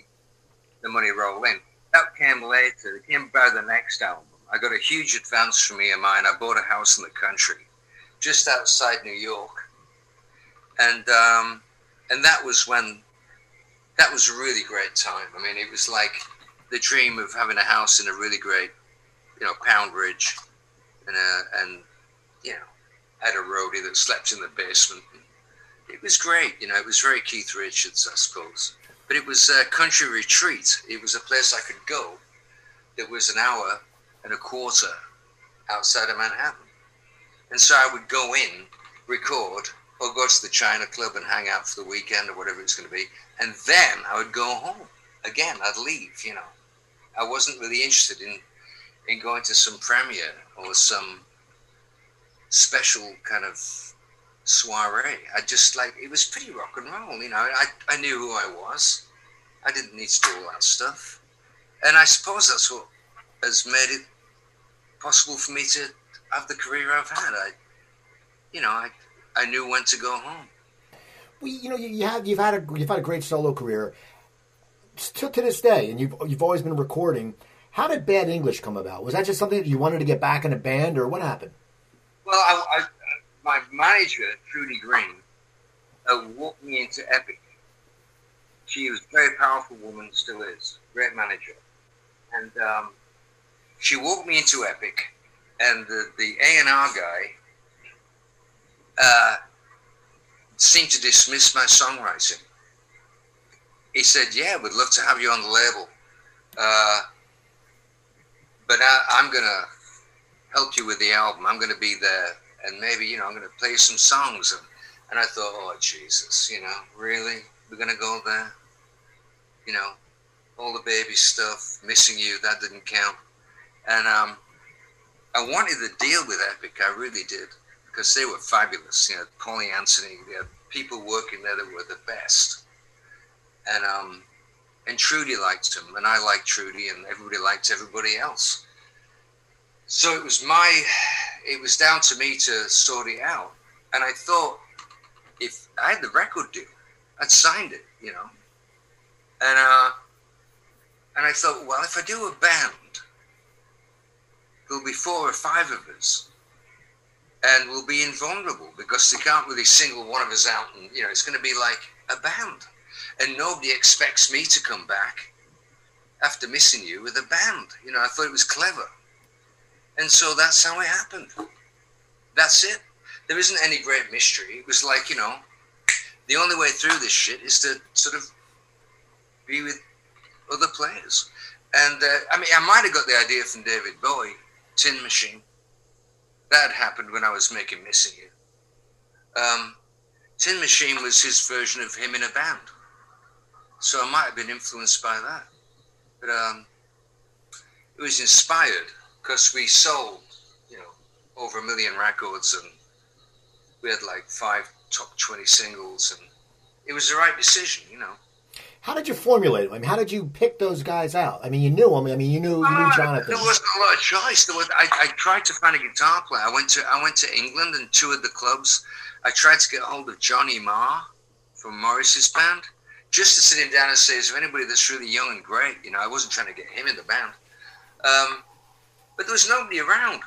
the money roll in. That came later. It came by the next album. I got a huge advance from EMI, and mine. I bought a house in the country just outside New York, and um, and that was when that was a really great time. I mean, it was like the dream of having a house in a really great, you know, Pound Ridge, and a, and you know, had a roadie that slept in the basement. It was great, you know. It was very Keith Richards, I suppose. But it was a country retreat. It was a place I could go. That was an hour and a quarter outside of Manhattan. And so I would go in, record, or go to the China Club and hang out for the weekend or whatever it's going to be. And then I would go home again. I'd leave, you know. I wasn't really interested in, in going to some premiere or some special kind of soiree. I just like, it was pretty rock and roll, you know. I, I knew who I was. I didn't need to do all that stuff. And I suppose that's what has made it possible for me to have the career I've had. I, you know, I, I knew when to go home. Well, you know, you, you have you've had a you've had a great solo career still to this day, and you've you've always been recording. How did Bad English come about? Was that just something that you wanted to get back in a band, or what happened? Well, I, I, my manager Trudy Green uh, walked me into Epic. She was a very powerful woman, still is, great manager, and um, she walked me into Epic, and the the A and R guy uh, seemed to dismiss my songwriting. He said, "Yeah, we'd love to have you on the label, uh, but I, am gonna help you with the album. I'm gonna be there, and maybe you know I'm gonna play some songs." And, and I thought, "Oh Jesus, you know, really? We're gonna go there? You know, all the baby stuff, missing you, that didn't count." And um, I wanted to deal with Epic, I really did because they were fabulous. You know, Polly Anthony, people working there that were the best. And um, and Trudy liked him, and I liked Trudy, and everybody liked everybody else. So it was my, it was down to me to sort it out. And I thought, if I had the record deal, I'd signed it, you know. And uh, and I thought, well, if I do a band, there'll be four or five of us and we'll be invulnerable because they can't really single one of us out and you know it's going to be like a band and nobody expects me to come back after missing you with a band you know i thought it was clever and so that's how it happened that's it there isn't any great mystery it was like you know the only way through this shit is to sort of be with other players and uh, i mean i might have got the idea from david bowie tin machine that happened when I was making Missing You. Um, Tin Machine was his version of him in a band. So I might have been influenced by that. But um, it was inspired because we sold, you know, over a million records and we had like five top 20 singles and it was the right decision, you know. How did you formulate them? I mean, how did you pick those guys out? I mean, you knew them. I mean, you knew you knew uh, Jonathan. There wasn't a lot of choice. There was. I, I tried to find a guitar player. I went to I went to England and toured the clubs. I tried to get hold of Johnny Marr from Morrissey's band, just to sit him down and say, "Is there anybody that's really young and great?" You know, I wasn't trying to get him in the band, um, but there was nobody around.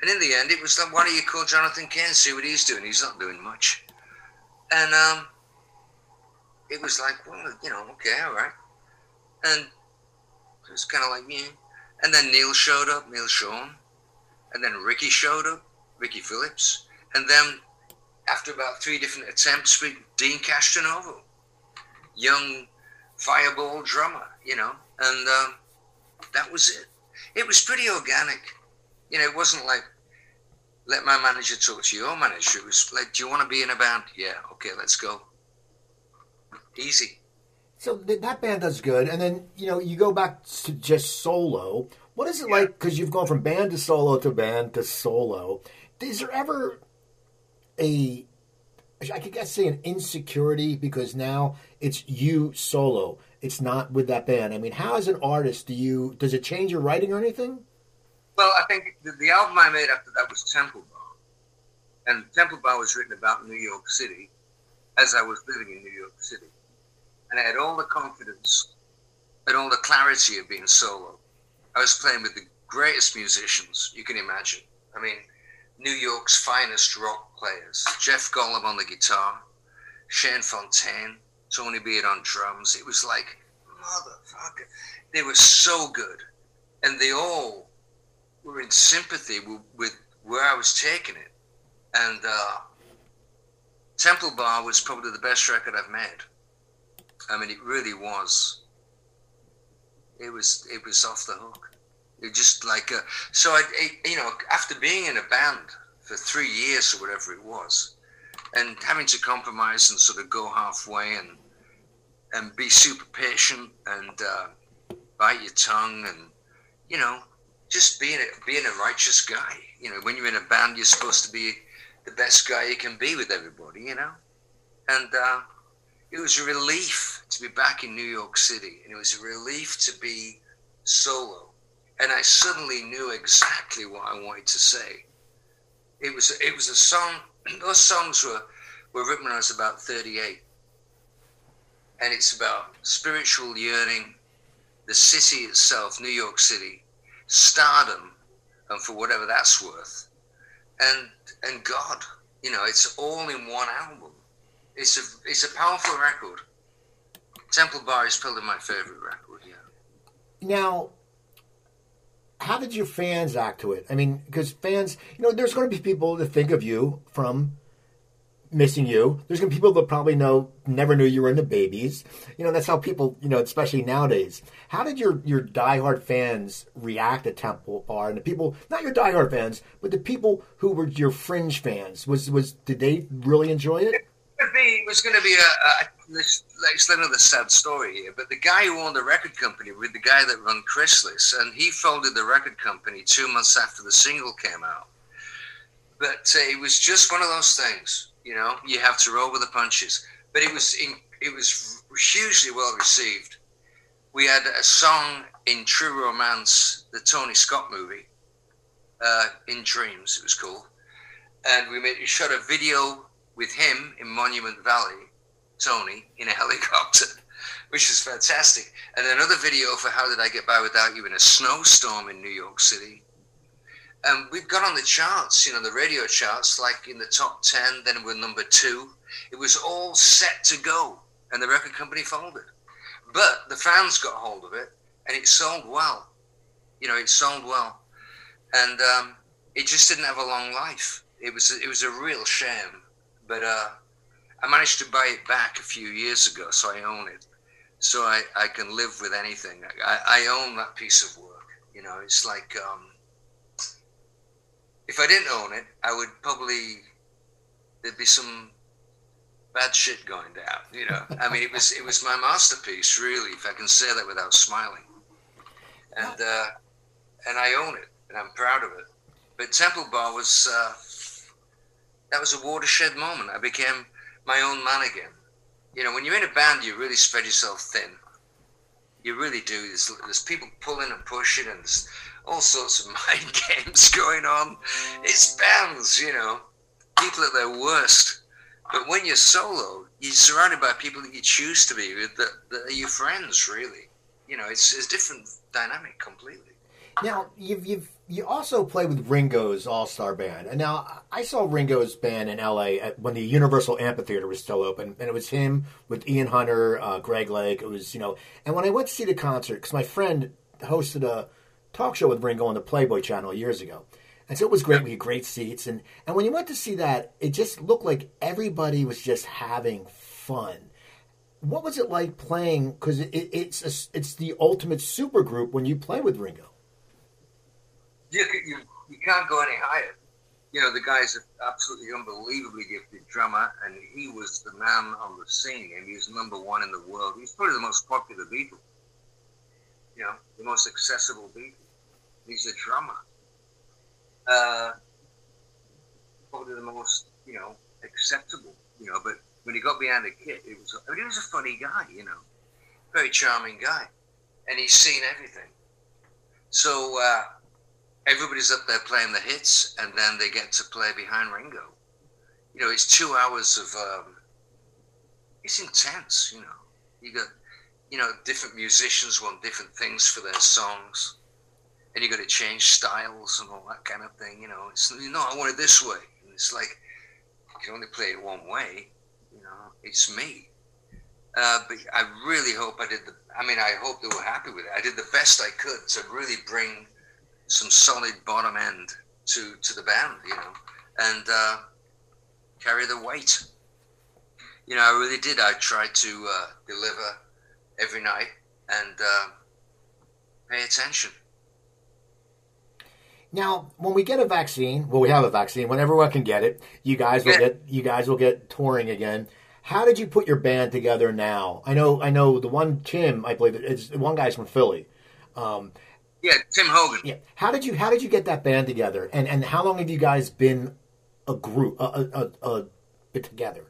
And in the end, it was like, "Why don't you call Jonathan Cain? See what he's doing? He's not doing much." And um, it was like, well, you know, okay, all right. And it was kind of like, me. And then Neil showed up, Neil Schon. And then Ricky showed up, Ricky Phillips. And then after about three different attempts with Deen Castronovo, young fireball drummer, you know, and um, that was it. It was pretty organic. You know, it wasn't like, let my manager talk to your manager. It was like, do you want to be in a band? Yeah, okay, let's go. Easy. So that band does good, and then you know you go back to just solo. What is it yeah. like? Because you've gone from band to solo to band to solo. Is there ever a I could guess say an insecurity because now it's you solo. It's not with that band. I mean, how as an artist do you does it change your writing or anything? Well, I think the, the album I made after that was Temple Bar, and Temple Bar was written about New York City as I was living in New York City and I had all the confidence and all the clarity of being solo. I was playing with the greatest musicians you can imagine. I mean, New York's finest rock players. Jeff Golub on the guitar, Shane Fontayne, Tony Beard on drums. It was like, motherfucker. They were so good. And they all were in sympathy with, with where I was taking it. And uh, Temple Bar was probably the best record I've made. I mean, it really was. It was it was off the hook. It just like uh, so. I, you know after being in a band for three years or whatever it was, and having to compromise and sort of go halfway and and be super patient and uh, bite your tongue and you know just being a being a righteous guy. You know, when you're in a band, you're supposed to be the best guy you can be with everybody. You know, and uh, it was a relief to be back in New York City, and it was a relief to be solo. And I suddenly knew exactly what I wanted to say. It was it was a song. Those songs were were written when I was about 38, and it's about spiritual yearning, the city itself, New York City, stardom, and for whatever that's worth, and and God. You know, it's all in one album. It's a it's a powerful record. Temple Bar is probably my favorite record. Yeah. Now, how did your fans act to it? I mean, because fans, you know, there's going to be people that think of you from missing you. There's to be people that probably know never knew you were into Babys. You know, that's how people, you know, especially nowadays. How did your your diehard fans react to Temple Bar and the people, not your diehard fans, but the people who were your fringe fans? Was was did they really enjoy it? It was going to be a, a this, it's another sad story here, but the guy who owned the record company with the guy that run Chrysalis, and he folded the record company two months after the single came out. But uh, it was just one of those things you know, you have to roll with the punches. But it was in, it was hugely well received. We had a song in True Romance, the Tony Scott movie, uh, in Dreams, it was called, and we made we shot a video with him in Monument Valley, Tony in a helicopter, which was fantastic, and another video for How Did I Get By Without You in a snowstorm in New York City and we've got on the charts, you know, the radio charts, like in the top 10, then we're number two. It was all set to go, and the record company folded. But the fans got hold of it, and it sold well. You know, it sold well. And um, it just didn't have a long life. It was, it was a real shame. But uh, I managed to buy it back a few years ago, so I own it. So I, I can live with anything. I, I own that piece of work. You know, it's like. Um, if I didn't own it, I would probably there'd be some bad shit going down. You know, I mean, it was it was my masterpiece, really, if I can say that without smiling. And uh, and I own it, and I'm proud of it. But Temple Bar was uh, that was a watershed moment. I became my own man again. You know, when you're in a band, you really spread yourself thin. You really do. There's, there's people pulling and pushing, and there's all sorts of mind games going on. It's bands, you know, people at their worst. But when you're solo, you're surrounded by people that you choose to be with that, that are your friends, really. You know, it's, it's a different dynamic completely. Now, you've, you've you also played with Ringo's All Star Band, and now I saw Ringo's band in L.A. At, when the Universal Amphitheater was still open, and it was him with Ian Hunter, uh, Greg Lake. It was you know, and when I went to see the concert, because my friend hosted a talk show with Ringo on the Playboy Channel years ago. And so it was great. We had great seats, and and when you went to see that, it just looked like everybody was just having fun. What was it like playing? Because it, it's a, it's the ultimate super group when you play with Ringo. You, you you can't go any higher. You know the guy's an absolutely unbelievably gifted drummer, and he was the man on the scene, and he's number one in the world. He's probably the most popular Beatle. You know, the most accessible Beatle. He's a drummer. Uh, probably the most, you know, acceptable, you know, but when he got behind the kit, it was, I mean, he was a funny guy, you know, very charming guy. And he's seen everything. So, uh, everybody's up there playing the hits, and then they get to play behind Ringo. You know, it's two hours of, um, it's intense, you know. You got, you know, different musicians want different things for their songs and you got to change styles and all that kind of thing. You know, it's know I want it this way. And it's like you can only play it one way. You know, it's me. Uh, but I really hope I did the. I mean, I hope they were happy with it. I did the best I could to really bring some solid bottom end to to the band. You know, and uh, carry the weight. You know, I really did. I tried to uh, deliver every night and uh, pay attention Now, when we get a vaccine, well, we have a vaccine. When everyone can get it, you guys will get you guys will get touring again. How did you put your band together now? I know, I know the one Tim, I believe, is one guy's from Philly. Um, Yeah, Tim Hogan. yeah, how did you how did you get that band together? And and how long have you guys been a group, a a, a, a bit together?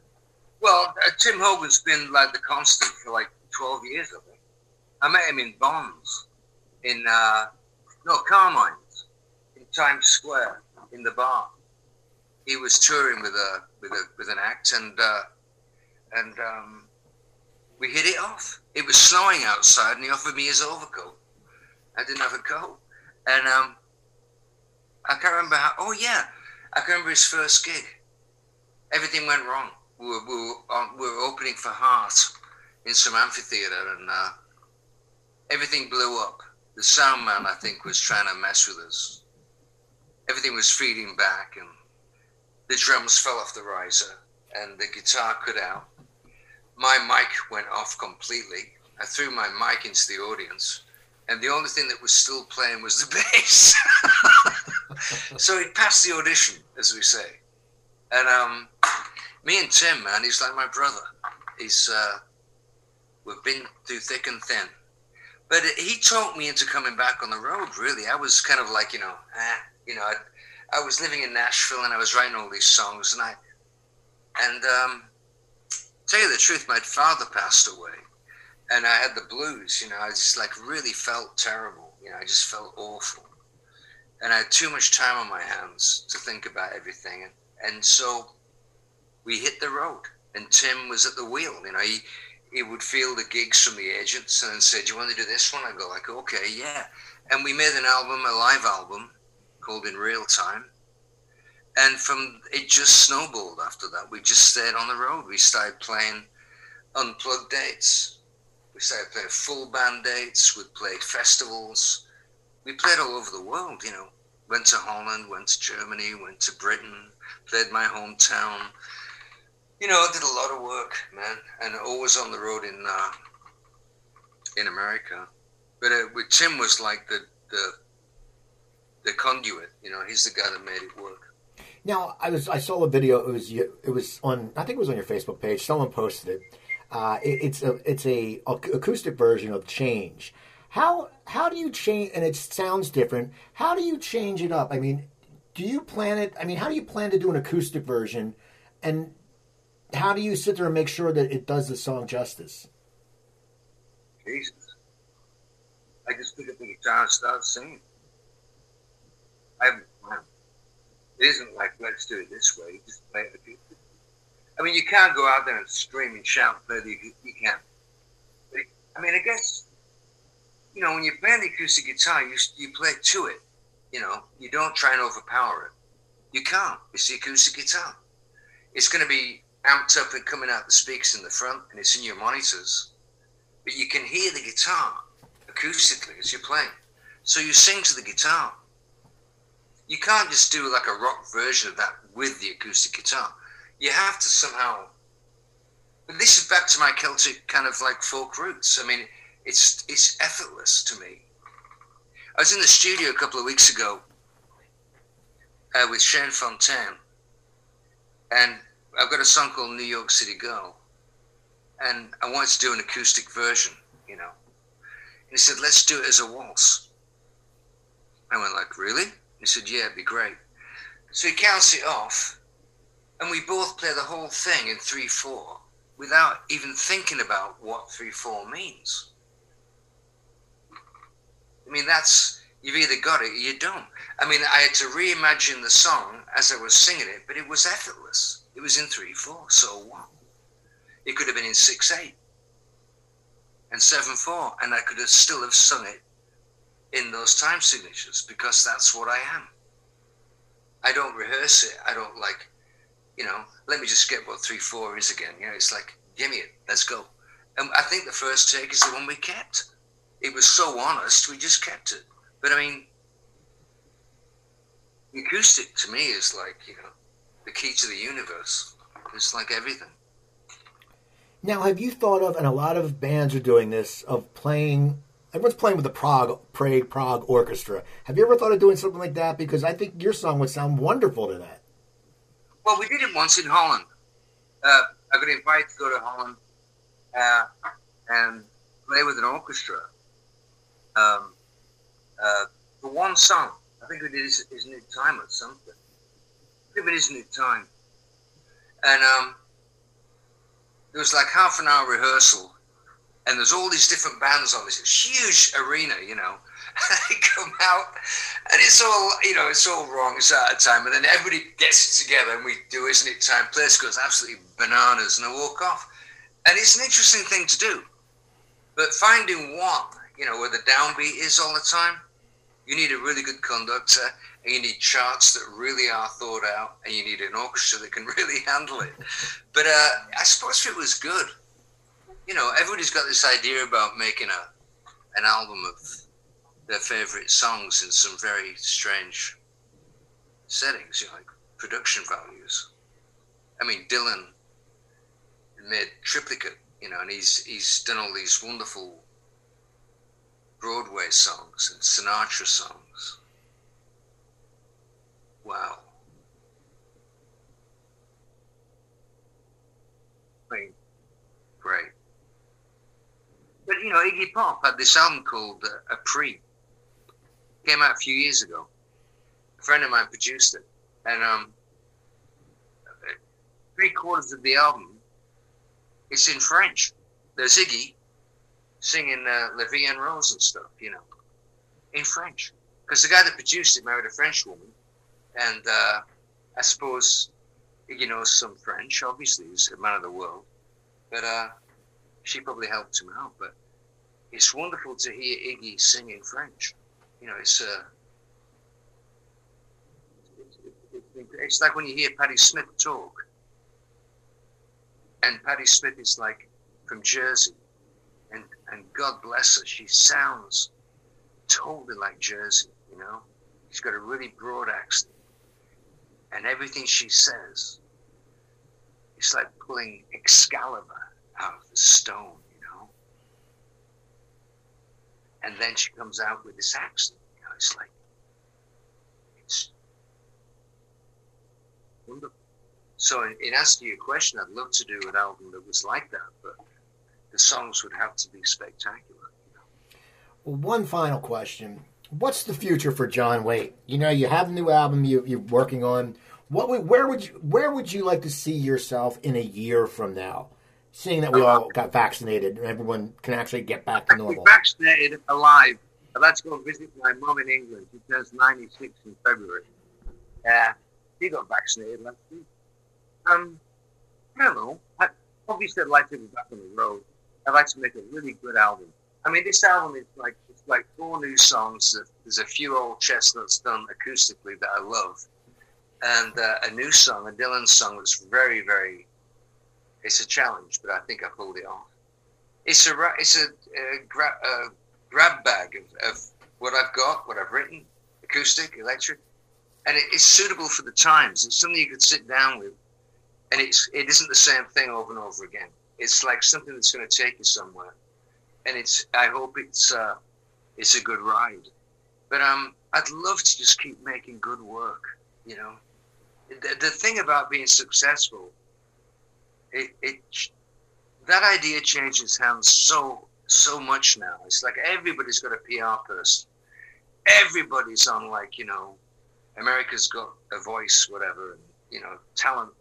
Well, uh, Tim Hogan's been like the constant for like 12 years, I think. I met him in Bonds, in, uh, no, Carmine's, in Times Square, in the bar. He was touring with a with a with an act, and uh, and um, we hit it off. It was snowing outside, and he offered me his overcoat. I didn't have a coat, and um, I can't remember how. Oh yeah, I can remember his first gig. Everything went wrong. We were, we were, we were opening for Heart in some amphitheater, and uh, everything blew up. The sound man, I think, was trying to mess with us. Everything was feeding back, and the drums fell off the riser, and the guitar cut out. My mic went off completely. I threw my mic into the audience, and the only thing that was still playing was the bass. so he passed the audition, as we say. And um, me and Tim, man, he's like my brother. He's uh, we've been through thick and thin. But he talked me into coming back on the road. Really, I was kind of like, you know, eh, you know, I, I was living in Nashville and I was writing all these songs, and I, and um, tell you the truth, my father passed away, and I had the blues. You know, I just like really felt terrible. You know, I just felt awful, and I had too much time on my hands to think about everything, and, and so we hit the road, and Tim was at the wheel. You know, he he would feel the gigs from the agents and say, "Do you want to do this one?" I go like, "Okay, yeah." And we made an album, a live album called In Real Time. And from it just snowballed after that. We just stayed on the road. We started playing unplugged dates. We started playing full band dates. We played festivals. We played all over the world, you know. Went to Holland, went to Germany, went to Britain, played my hometown. You know, I did a lot of work, man, and always on the road in uh, in America. But uh, with Tim was like the the the conduit. You know, he's the guy that made it work. Now, I was I saw a video. It was it was on I think it was on your Facebook page. Someone posted it. Uh, it it's a it's a acoustic version of Change. How how do you change? And it sounds different. How do you change it up? I mean, do you plan it? I mean, how do you plan to do an acoustic version? And how do you sit there and make sure that it does the song justice? Jesus. I just pick up the guitar and start singing. I haven't planned. It isn't like, let's do it this way. You just play it. I mean, you can't go out there and scream and shout and play You can. But, I mean, I guess, you know, when you're playing the acoustic guitar, you, you play to it. You know, you don't try and overpower it. You can't. It's the acoustic guitar. It's going to be amped up and coming out the speakers in the front, and it's in your monitors but you can hear the guitar acoustically as you're playing. So you sing to the guitar. You can't just do like a rock version of that with the acoustic guitar. You have to somehow. This is back to my Celtic kind of like folk roots. I mean, it's it's effortless to me. I was in the studio a couple of weeks ago uh, with Shane Fontayne, and I've got a song called New York City Girl and I wanted to do an acoustic version, you know. And he said, let's do it as a waltz. I went like, really? He said, yeah, it'd be great. So he counts it off, and we both play the whole thing in 3-4 without even thinking about what 3-4 means. I mean, that's, you've either got it or you don't. I mean, I had to reimagine the song as I was singing it, but it was effortless. It was in 3-4, so what? It could have been in six eight and seven four, and I could have still have sung it in those time signatures because that's what I am. I don't rehearse it. I don't like, you know. Let me just get what three four is again. You know, it's like give me it. Let's go. And I think the first take is the one we kept. It was so honest, we just kept it. But I mean, the acoustic to me is like you know the key to the universe. It's like everything. Now, have you thought of, and a lot of bands are doing this, of playing everyone's playing with the Prague Prague Prague Orchestra. Have you ever thought of doing something like that? Because I think your song would sound wonderful to that. Well, we did it once in Holland. Uh, I got invited to go to Holland uh, and play with an orchestra um, uh, for one song. I think we did his, his new time or something. I think it is new time. And um, there was like half an hour rehearsal, and there's all these different bands on this huge arena, you know. they come out, and it's all you know, it's all wrong. It's out of time, and then everybody gets it together, and we do, isn't it? Time place goes absolutely bananas, and I walk off, and it's an interesting thing to do. But finding one, you know, where the downbeat is all the time, you need a really good conductor, and you need charts that really are thought out, and you need an orchestra that can really handle it. But uh, I suppose it was good. You know, everybody's got this idea about making a an album of their favorite songs in some very strange settings, you know, like production values. I mean, Dylan made Triplicate, you know, and he's he's done all these wonderful Broadway songs and Sinatra songs. Wow. I mean, great. But you know, Iggy Pop had this album called uh, Après. Came out a few years ago. A friend of mine produced it, and um, three quarters of the album it's in French. There's Iggy singing uh, La Vie en Rose and stuff, you know, in French. Because the guy that produced it married a French woman, and uh, I suppose Iggy knows some French. Obviously, he's a man of the world, but uh, she probably helped him out. But it's wonderful to hear Iggy sing in French. You know, it's uh, it's like when you hear Patti Smith talk, and Patti Smith is like from Jersey, and and God bless her, she sounds totally like Jersey. You know, she's got a really broad accent, and everything she says, it's like pulling Excalibur stone. You know, and then she comes out with this accent. You know, it's like it's wonderful. So, in, in to your question, I'd love to do an album that was like that, but the songs would have to be spectacular. You know? Well, one final question: What's the future for John Waite? You know, you have a new album you, you're working on. What would, where would you where would you like to see yourself in a year from now? Seeing that we all got vaccinated and everyone can actually get back to normal. Vaccinated, alive. I'd like to go visit my mom in England. She turns 96 in February. Yeah, uh, she got vaccinated last week. Um, I don't know. I, obviously, I'd like to be back on the road. I'd like to make a really good album. I mean, this album is like it's like four new songs. There's a few old chestnuts done acoustically that I love, and uh, a new song, a Dylan song that's very, very. It's a challenge, but I think I pulled it off. It's a it's a, a, gra- a grab bag of, of what I've got, what I've written, acoustic, electric, and it, it's suitable for the times. It's something you could sit down with and it's it isn't the same thing over and over again. It's like something that's going to take you somewhere, and it's I hope it's uh, it's a good ride. But um, I'd love to just keep making good work. You know, the, the thing about being successful, it, it that idea changes hands so so much now. It's like everybody's got a PR person. Everybody's on like you know, America's got a voice, whatever, and you know, talent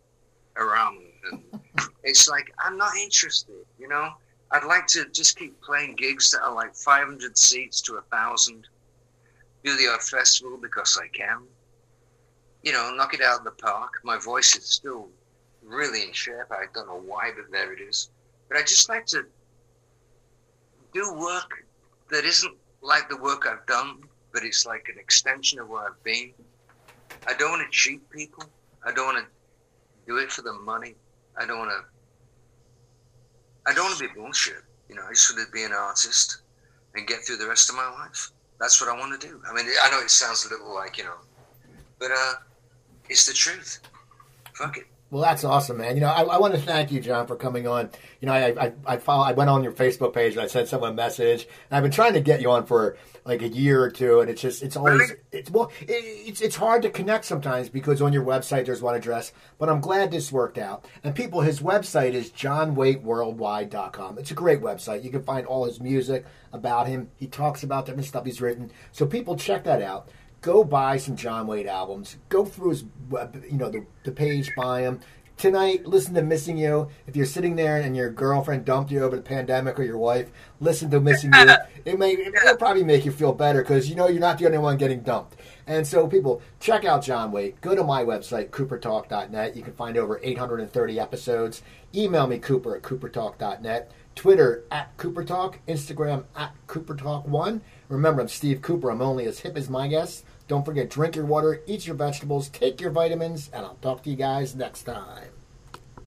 around. And it's like, I'm not interested, you know? I'd like to just keep playing gigs that are like 500 seats to a thousand. Do the odd festival because I can. You know, knock it out of the park. My voice is still really in shape. I don't know why, but there it is. But I just like to do work that isn't like the work I've done, but it's like an extension of where I've been. I don't want to cheat people. I don't want to do it for the money. I don't want to. I don't want to be bullshit. You know, I just want to be an artist and get through the rest of my life. That's what I want to do. I mean, I know it sounds a little like you know, but uh, it's the truth. Fuck it. Well, that's awesome, man. You know, I, I want to thank you, John, for coming on. You know, I I I, follow, I went on your Facebook page and I sent someone a message, and I've been trying to get you on for like a year or two, and it's just it's always it's well it, it's it's hard to connect sometimes because on your website there's one address, but I'm glad this worked out. And people, his website is johnwaiteworldwide.com. It's a great website. You can find all his music about him. He talks about different stuff he's written. So people check that out. Go buy some John Waite albums. Go through his you know the, the page, buy them. Tonight, listen to "Missing You." If you're sitting there and your girlfriend dumped you over the pandemic or your wife, listen to "Missing You." It may it'll probably make you feel better because you know you're not the only one getting dumped. And so, people, check out John Waite. Go to my website, coopertalk.net. You can find over 830 episodes. Email me, Cooper at coopertalk.net. Twitter at CooperTalk. Instagram at CooperTalk1. Remember, I'm Steve Cooper. I'm only as hip as my guests. Don't forget, drink your water, eat your vegetables, take your vitamins, and I'll talk to you guys next time.